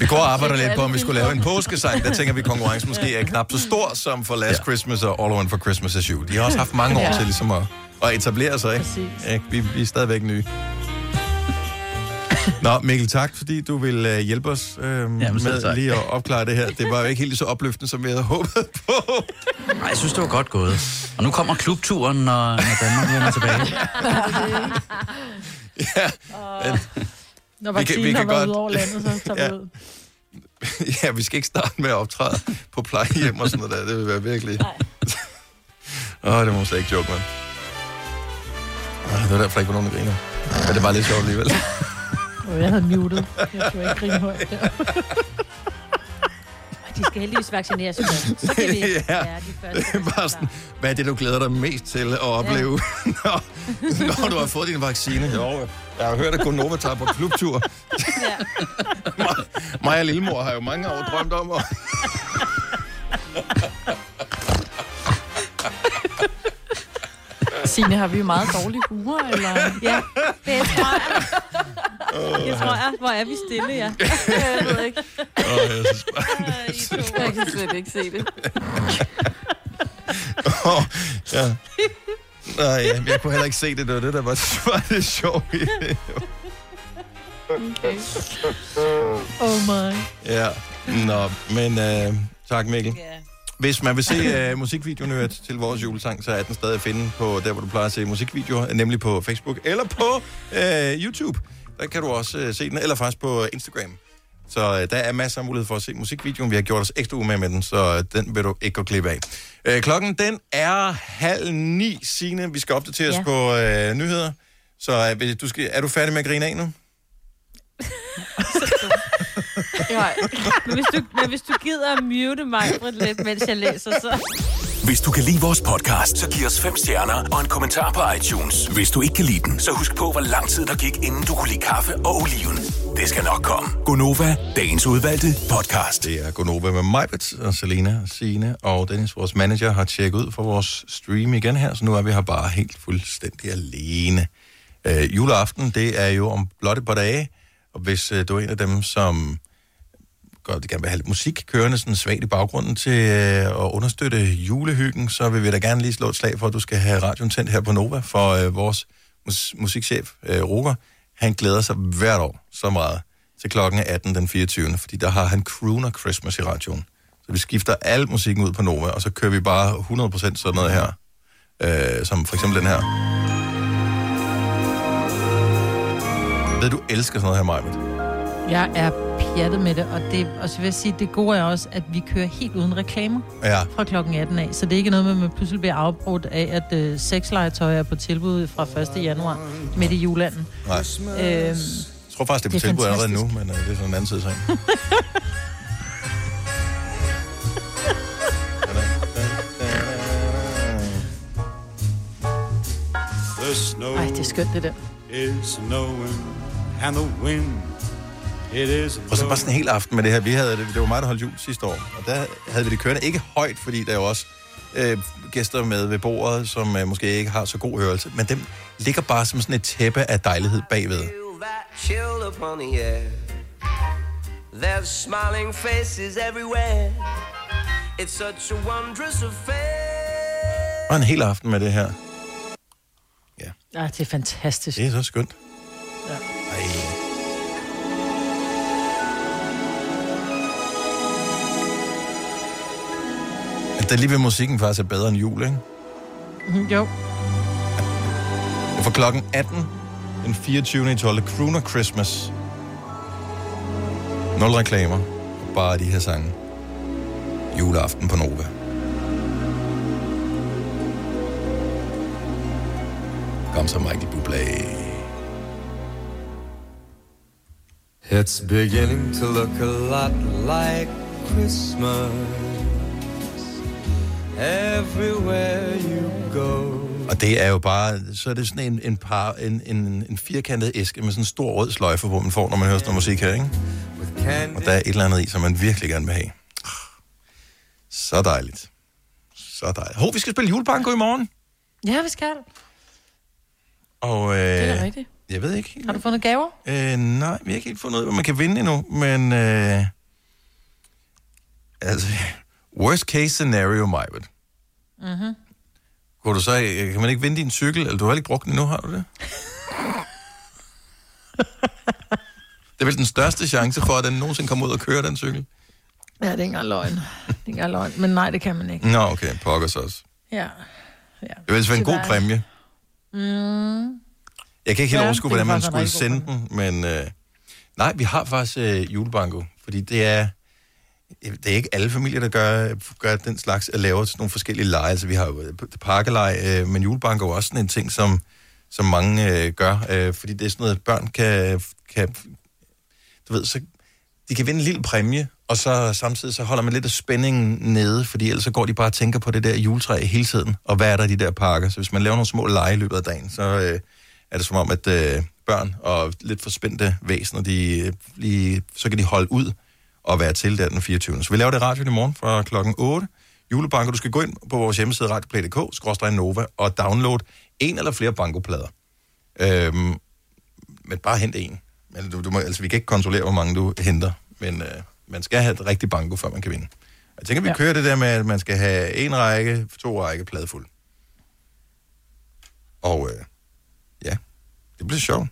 Vi går og arbejder lidt på, om vi skulle lave en påskesang. Der tænker vi, at konkurrencen måske er knap så stor som for Last ja. Christmas og All Want for Christmas is You. De har også haft mange år
Ja.
til ligesom at, at etablere sig, ikke?
Præcis.
Ja, vi, vi er stadigvæk nye. Nå, Mikkel, tak, fordi du vil uh, hjælpe os uh,
Jamen,
med
tak.
lige at opklare det her. Det var jo ikke helt så opløftende, som vi havde håbet på.
Nej, jeg synes, det var godt gået. Og nu kommer klubturen, når, når Danmark vender tilbage.
ja, men,
Når
Vi kan-
vaccinen
vi
har
kan
været
godt-
ud over landet, så tager vi
Ja.
ud.
ja, vi skal ikke starte med at optræde på plejehjem og sådan noget der. Det vil være virkelig... Åh, oh, det må man slet ikke joke med. Oh, det var derfor, der ikke var nogen, der griner. Men det var lidt sjovt alligevel.
Oh, jeg havde muted. Jeg tror ikke grine højt der.
De skal heldigvis vaccineres først. Så kan vi
ja,
være de første.
det er bare sådan, hvad er det, du glæder dig mest til at opleve, ja. når, når du har fået din vaccine? Jo, jeg har hørt, at Gunova tager på klubtur.
Ja.
Og Lillemor har jo mange år drømt om at...
Signe, har vi meget dårlig humor, eller?
Ja, det tror jeg. Det tror jeg. Hvor er vi stille, ja.
Jeg ved ikke.
Åh, jeg synes bare,
Jeg kan slet ikke se det.
Åh, ja. Nej, ja, jeg kunne heller ikke se det. Det var det, der var, var det sjovt.
Okay.
Oh my.
Ja, nå, men øh, tak Mikkel. Hvis man vil se øh, musikvideoen øh, til vores julesang, så er den stadig at finde på der, hvor du plejer at se musikvideoer, nemlig på Facebook eller på øh, YouTube. Der kan du også øh, se den, eller faktisk på Instagram. Så øh, der er masser af mulighed for at se musikvideoen. Vi har gjort os ekstra umage med den, så øh, den vil du ikke gå glip af. Øh, klokken, den er halv ni, Signe. Vi skal opdateres
Ja.
på øh, nyheder. Så øh, du skal, er du færdig med at grine af nu?
Ja.
Men hvis du, men hvis du gider at mute mig for lidt, mens jeg læser, så...
Hvis du kan lide vores podcast, så giv os fem stjerner og en kommentar på iTunes. Hvis du ikke kan lide den, så husk på, hvor lang tid der gik, inden du kunne lide kaffe og oliven. Det skal nok komme. Gonova, dagens udvalgte podcast.
Det er Gonova med Majbet og Selena og Signe og Dennis, vores manager, har tjekket ud for vores stream igen her, så nu er vi her bare helt fuldstændig alene. Øh, juleaften, det er jo om blot et par dage, og hvis øh, du er en af dem, som godt gerne vil have lidt musik kørende sådan svagt i baggrunden til øh, at understøtte julehyggen, så vil vi da gerne lige slå et slag for, at du skal have radioen tændt her på Nova, for øh, vores mus- musikchef, øh, Roger, han glæder sig hvert år så meget til klokken 18 den 24. Fordi der har han Crooner Christmas i radioen. Så vi skifter al musikken ud på Nova, og så kører vi bare 100% sådan noget her. Øh, som for eksempel den her. Jeg ved, du elsker sådan noget her, Majbet.
Jeg er pjattet med det, og, det, og så vil jeg sige, det gode er også, at vi kører helt uden reklamer
Ja.
fra klokken 18 af. Så det er ikke noget med, at man pludselig bliver afbrudt af, at øh, sexlegetøj er på tilbud fra 1. januar midt i julanden.
Nej.
Øhm,
Jeg tror faktisk, det er på
Det er
tilbud allerede nu,
fantastisk.
men øh, det er sådan en anden side
snow
Ej, det er skønt, det der.
is snowing, and the wind,
Og så bare sådan en hel aften med det her. Vi havde, det det var mig, der holdt jul sidste år, og der havde vi det kørende. Ikke højt, fordi der er jo også øh, gæster med ved bordet, som øh, måske ikke har så god hørelse, men dem ligger bare som sådan et tæppe af dejlighed bagved.
There's smiling faces everywhere. It's such a wondrous affair.
Og en hel aften med det her.
Ja, det er fantastisk.
Det er så skønt. At der lige ved musikken faktisk er bedre end jul, ikke?
Mhm, Jo.
For klokken 18, den 24. i 12. Crooner Christmas. Nul reklamer. Bare de her sange. Juleaften på Nova. Kom så, Michael Bublé.
It's beginning to look a lot like Christmas everywhere you go.
Og det er jo bare, så er det sådan en, en, par, en, en, en firkantet æske med sådan en stor rød sløjfe, hvor man får, når man hører sådan noget musik her, ikke? Og der er et eller andet i, som man virkelig gerne vil have. Så dejligt. Så dejligt. Hov, vi skal spille julebanko i morgen.
Ja, vi skal.
Og, øh,
Det er rigtigt.
Jeg ved ikke.
Har du fundet gaver?
Øh, nej, vi har ikke helt fundet ud af, hvad man kan vinde endnu, men... Øh, altså, worst case scenario, Majbet.
Mm-hmm.
Kunne du så, øh, kan man ikke vinde din cykel, eller du har ikke brugt den endnu, har du det? det er vel den største chance for, at den nogensinde kommer ud og kører den cykel?
Ja, det er ikke engang løgn. Det er ikke engang løgn. Men nej, det kan man ikke.
Nå, okay, pokker så også.
Ja.
Det vil altså være en god præmie.
Mm.
Jeg kan ikke helt
Ja,
overskue,
det er
hvordan man skulle sende den, men øh, nej, vi har faktisk øh, julebanko, fordi det er, det er ikke alle familier, der gør, gør den slags, at lave sådan nogle forskellige lege. Altså, vi har jo øh, pakkelej, øh, men julebank er også sådan en ting, som, som mange øh, gør, øh, fordi det er sådan noget, børn kan, kan du ved, så de kan vinde en lille præmie, og så samtidig så holder man lidt af spændingen nede, fordi ellers så går de bare og tænker på det der juletræ hele tiden, og hvad er der i de der pakker. Så hvis man laver nogle små lege i løbet af dagen, så øh, er det som om, at øh, børn og lidt forspændte væsener, de, øh, lige, så kan de holde ud og være til der den 24. Så vi laver det i radioen i morgen fra klokken 8. Julebanko, du skal gå ind på vores hjemmeside radioplay.dk, Nova, og download en eller flere bankoplader. Øhm, men bare hent en. Men du, du må, altså, vi kan ikke kontrollere, hvor mange du henter, men øh, man skal have et rigtigt banko, før man kan vinde. Jeg tænker, vi. Ja. kører det der med, at man skal have en række, to række pladefuld. Og øh, ja, det bliver sjovt.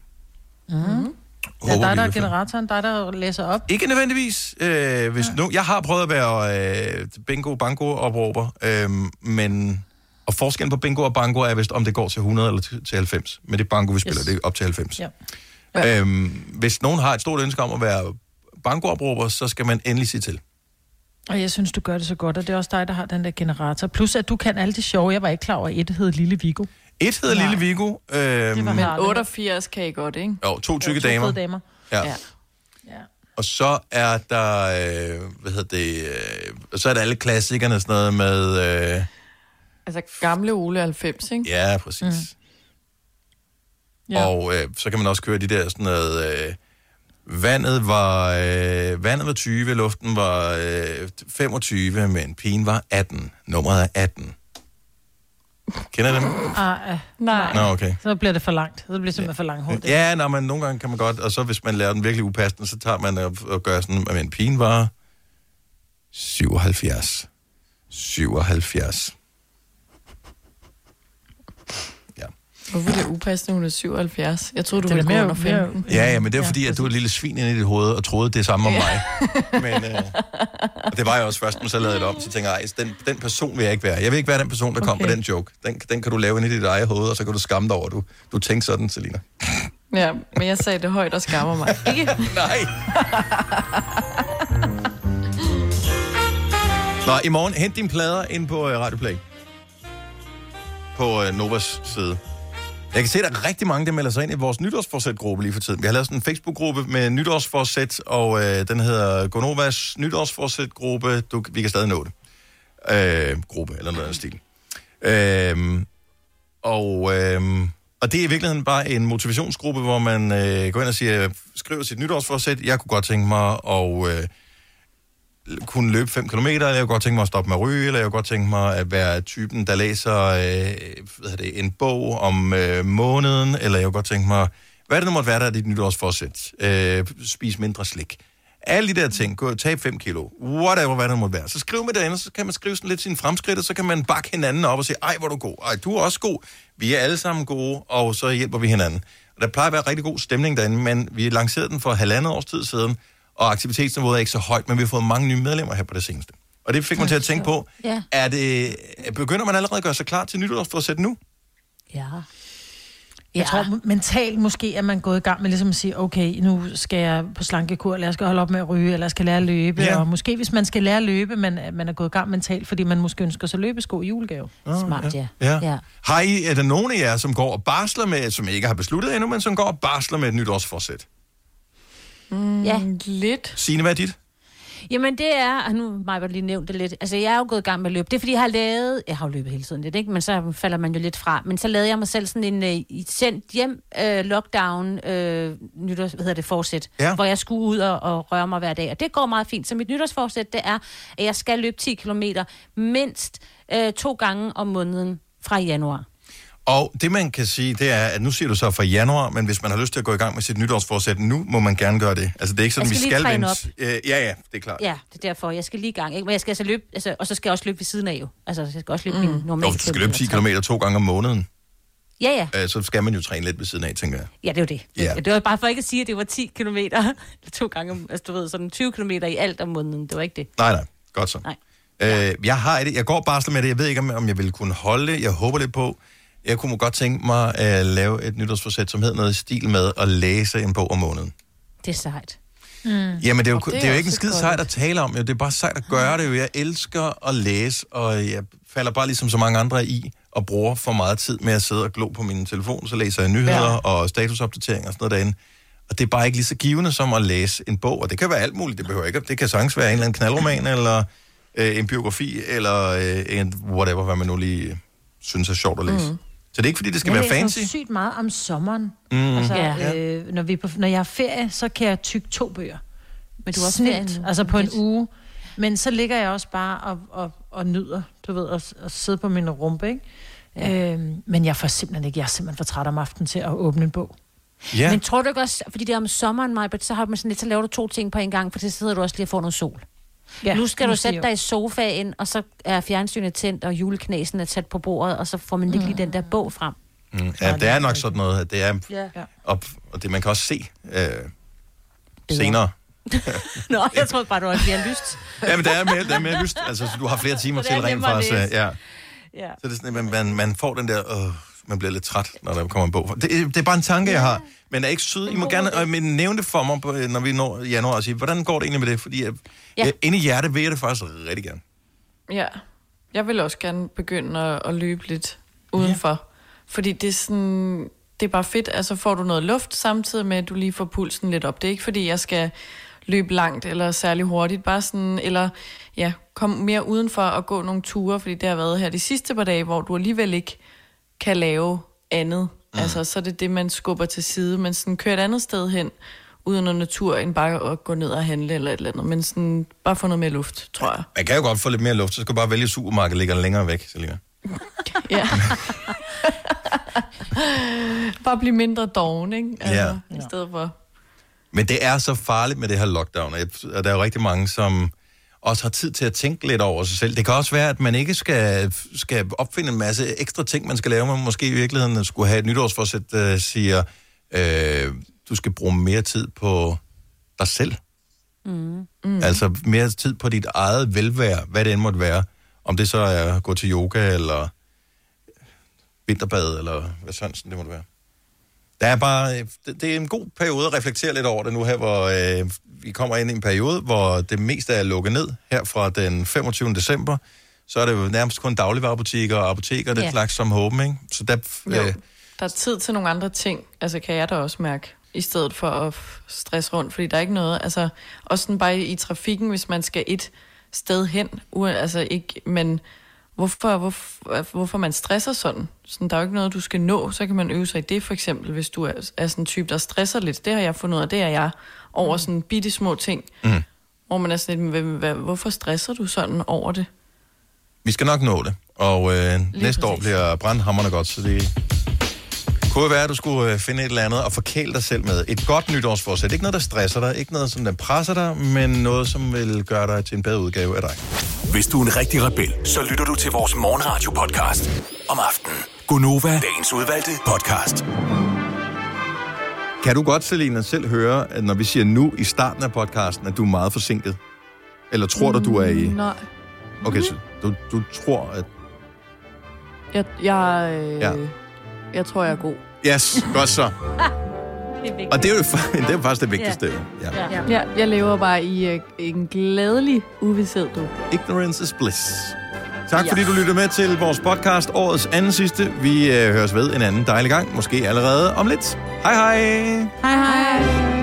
Mm. Ja,
Håber,
dig, der er generatoren, dig, der læser op.
Ikke nødvendigvis. Øh, hvis ja. nu, jeg har prøvet at være øh, bingo banko opråber, øh, men og forskellen på bingo og banko er vist, om det går til 100 eller til til 90. Men det banko, vi spiller, yes. Det er op til 90.
Ja.
Ja. Øhm, hvis nogen har et stort ønske om at være bankoopråber, så skal man endelig sige til.
Og jeg synes, du gør det så godt, og det er også dig, der har den der generator. Plus, at du kan alle de sjove. Jeg var ikke klar over, at et hed Lille Vigo.
Et hedder
Nej.
Lille Vigo. Øhm,
Men 88 kan I godt, ikke?
Jo, to tykke
Jo, to
damer.
damer.
Ja.
Ja.
Og så er der, øh, hvad hedder det, øh, så er der alle klassikerne, sådan noget med, øh,
Altså gamle Ole 90, ikke?
ja, præcis. Mm.
Ja.
Og øh, så kan man også køre de der sådan noget... Øh, vandet, var, øh, vandet var 20, luften var øh, 25, men pigen var 18. Nummeret er 18. Kender I dem?
Ah, ah, nej.
Nå, okay.
Så bliver det for langt. Så bliver det simpelthen for langt hurtigt.
Ja, når man, nogle gange kan man godt, og så hvis man lærer den virkelig upassende, så tager man og, og gør sådan, men pigen var 77. 77. Ja.
Hvorfor er det upassende, hun er 77? Jeg troede, du
Det
ville gå
mere-
under 15.
Ja, ja, men det er fordi, at du er et lille svin inde i dit hoved, og troede det samme om mig. Men øh, og det var jeg også først, men så lavede jeg det om, så tænker jeg, "Ej, den, den person vil jeg ikke være. Jeg vil ikke være den person, der okay. kom
Okay.
med den joke. Den, den kan du lave inde i dit eget hoved, og så kan du skamme dig over, du, du tænkte sådan, Selina.
Ja, men jeg sagde det højt og skammer mig. Ikke?
Nej. Nå, i morgen, hent dine plader ind på uh, Radio Play. På uh, Novas side. Jeg kan se, at der er rigtig mange, der melder sig ind i vores nytårsforsæt-gruppe lige for tiden. Vi har lavet sådan en Facebook-gruppe med nytårsforsæt, og øh, den hedder Gonovas nytårsforsæt-gruppe. Du, vi kan stadig nå det. Øh, gruppe, eller noget af stil. Øh, og, øh, og det er i virkeligheden bare en motivationsgruppe, hvor man øh, går ind og siger, skriver sit nytårsforsæt. Jeg kunne godt tænke mig at øh, kunne løbe 5 km, eller jeg kunne godt tænke mig at stoppe med at ryge, eller jeg kunne godt tænke mig at være typen, der læser øh, hvad det, en bog om øh, måneden, eller jeg kunne godt tænke mig, hvad det nu måtte være, der er dit nytårsforsæt. Øh, spis mindre slik. Alle de der ting, gå og tab 5 kilo, whatever, hvad det måtte være. Så skriv med derinde, så kan man skrive sådan lidt sin fremskridt, og så kan man bakke hinanden op og sige, ej, hvor er du god, ej, du er også god, vi er alle sammen gode, og så hjælper vi hinanden. Og der plejer at være rigtig god stemning derinde, men vi lancerede den for halvandet års tid siden, og aktivitetsniveauet er ikke så højt, men vi har fået mange nye medlemmer her på det seneste. Og det fik mig til at tænke på,
Ja.
er det, begynder man allerede at gøre sig klar til nytårsforsæt nu?
Ja.
Jeg tror mentalt måske, at man er gået i gang med ligesom at sige, okay, nu skal jeg på slankekur, eller jeg skal holde op med at ryge, eller jeg skal lære at løbe.
Ja.
Ja. Og måske hvis man skal lære at løbe, men at man er gået i gang mentalt, fordi man måske ønsker sig løbesko i julegave.
Smart, ja.
Ja.
ja.
Har I, er der nogen af jer, som går og barsler med, som ikke har besluttet endnu, men som går og barsler med et nytårsforsæt?
Mm,
Ja.
Lidt.
Signe, hvad er dit?
Jamen det er, og nu har jeg lige nævnt det lidt, altså jeg er jo gået i gang med at løbe. Det er fordi, jeg har lavet, jeg har jo løbet hele tiden lidt, ikke? men så falder man jo lidt fra. Men så lavede jeg mig selv sådan en i- sendt hjem øh, lockdown øh, nytårs, hvad hedder det, forsæt,
Ja.
hvor jeg skulle ud og, og røre mig hver dag. Og det går meget fint. Så mit nytårsforsæt, det er, at jeg skal løbe 10 km mindst øh, to gange om måneden fra januar.
Og det, man kan sige, det er, at nu siger du så fra januar, men hvis man har lyst til at gå i gang med sit nytårsforsæt nu, må man gerne gøre det. Altså, det er ikke sådan,
Jeg
vi
skal
vente. Øh, ja, ja, det er klart.
Ja, det er derfor. Jeg skal lige i gang. Ikke? Men jeg skal altså løbe, altså, og så skal jeg også løbe ved siden af jo. Altså, jeg skal også løbe mm. min normale
Jo, du skal løbe 10 km to gange om måneden.
Ja, ja.
Øh, så skal man jo træne lidt ved siden af, tænker jeg.
Ja, det er jo det.
Ja.
Det var bare for ikke at sige, at det var 10 km to gange, om- altså du ved, sådan 20 km i alt om måneden. Det var ikke det.
Nej, nej. Godt så.
Nej.
Øh, jeg har det. Jeg går bare med det. Jeg ved ikke, om, om jeg vil kunne holde det. Jeg håber lidt på. Jeg kunne godt tænke mig at lave et nytårsforsæt, som hedder noget i stil med at læse en bog om måneden.
Det er sejt.
Mm.
Jamen, det er jo, det
det
det er
er
jo ikke en skid sejt at tale om. Jo. Det er bare sejt at gøre det. Jo. Jeg elsker at læse, og jeg falder bare ligesom så mange andre i og bruger for meget tid med at sidde og glo på min telefon. Så læser jeg nyheder ja. og statusopdateringer og sådan noget derinde. Og det er bare ikke lige så givende som at læse en bog. Og det kan være alt muligt. Det behøver ikke. Det kan sagtens være en eller anden knaldroman, eller øh, en biografi, eller øh, en whatever, hvad man nu lige synes er sjovt at læse. Mm. Så det er ikke, fordi det skal
jeg
være fancy.
sygt meget om sommeren.
Mm.
Altså,
Ja.
øh, når, vi er på, når jeg har ferie, så kan jeg tykke to bøger.
Men du har også
Snilt. Altså på en uge. Men så ligger jeg også bare og, og, og nyder, du ved, at, at sidde på min rumpe, ikke? Ja. Øhm, men jeg får simpelthen ikke, jeg er simpelthen for træt om aftenen til at åbne en bog.
Ja.
Men tror du ikke også, fordi det er om sommeren, Majbert, så har man sådan lidt, så laver du to ting på en gang, for så sidder du også lige og får noget sol.
Ja,
nu skal du sætte
jo.
dig i sofaen, og så er fjernsynet tændt, og juleknæsen er tæt på bordet, og så får man ikke lige den der bog frem.
Mm. Ja, det er nok sådan noget, at det er...
Ja.
Og, og det man kan også se øh, senere.
Nå, jeg troede bare, du var mere lyst.
Ja, men der er mere, der er mere lyst. Altså, så du har flere timer til
det
rent faktisk. Ja.
Ja.
Så det er sådan, at man, man, man får den der... Øh, man bliver lidt træt, når der kommer en bog. Det, det er bare en tanke, jeg har. Men er ikke sød. I må gerne øh, men nævne det for mig, når vi når januar, og sige, hvordan går det egentlig med det? Fordi jeg,
Ja.
ja. inde i hjertet vil jeg det faktisk rigtig gerne.
Ja. Jeg vil også gerne begynde at, at løbe lidt udenfor. Ja. Fordi det er sådan... Det er bare fedt, altså får du noget luft samtidig med, at du lige får pulsen lidt op. Det er ikke fordi, jeg skal løbe langt eller særlig hurtigt, bare sådan, eller ja, komme mere udenfor og gå nogle ture, fordi det har været her de sidste par dage, hvor du alligevel ikke kan lave andet. Mm. Altså, så er det det, man skubber til side, men sådan køre et andet sted hen, uden noget natur, end bare at gå ned og handle eller et eller andet. Men sådan, bare få noget mere luft, tror jeg.
Man kan jo godt få lidt mere luft, så skal du bare vælge supermarkedet, ligger længere væk, Selina.
Ja. bare blive mindre doven, ikke? Altså,
Ja.
I stedet for...
Men det er så farligt med det her lockdown, og der er jo rigtig mange, som... også har tid til at tænke lidt over sig selv. Det kan også være, at man ikke skal, skal opfinde en masse ekstra ting, man skal lave. Man måske i virkeligheden skulle have et nytårsforsæt, der siger, øh, du skal bruge mere tid på dig selv.
Mm.
Mm. Altså mere tid på dit eget velvære, hvad det end måtte være. Om det så er at gå til yoga, eller vinterbad, eller hvad sådan det måtte være. Der er bare, øh, det, det er en god periode at reflektere lidt over det nu her, hvor øh, vi kommer ind i en periode, hvor det meste er lukket ned her fra den 25. december. Så er det jo nærmest kun dagligvarerbutikker og apoteker, og det
Ja.
slags som håben, ikke? Så der,
Jo.
øh,
Der er tid til nogle andre ting, altså kan jeg da også mærke, i stedet for at stresse rundt, fordi der er ikke noget, altså også sådan bare i trafikken, hvis man skal et sted hen, ua- altså ikke, men hvorfor, hvorfor, hvorfor man stresser sådan? sådan? Der er jo ikke noget, du skal nå, så kan man øve sig i det for eksempel, hvis du er, er sådan en type, der stresser lidt. Det har jeg fundet ud af, det er jeg, over sådan bitte små ting,
Mm.
hvor man er sådan lidt, "Hvad- hvad- hvorfor stresser du sådan over det?
vi skal nok nå det. Og øh, næste år
præcis.
bliver brandhammerne godt, så det kunne være, at du skulle øh, finde et eller andet og forkæle dig selv med. Et godt nytårsforsæt. Ikke noget, der stresser dig, ikke noget, som der presser dig, men noget, som vil gøre dig til en bedre udgave af dig.
Hvis du er en rigtig rebel, så lytter du til vores morgenradio-podcast om aftenen. Gunova, dagens udvalgte podcast.
Kan du godt, Selina, selv høre, at når vi siger nu i starten af podcasten, at du er meget forsinket? Eller tror du, du er i...
Nej.
Okay, så du, du tror, at...
Jeg, jeg, øh,
ja.
jeg tror, jeg er god.
Yes, godt så.
Det.
Og det er jo, det er faktisk det vigtigste. Ja.
Ja. Ja, jeg lever bare i øh, en glædelig uvidshed, du.
Ignorance is bliss. Tak fordi du lyttede med til vores podcast, årets anden sidste. Vi øh, høres ved en anden dejlig gang, måske allerede om lidt. Hej hej!
Hej hej.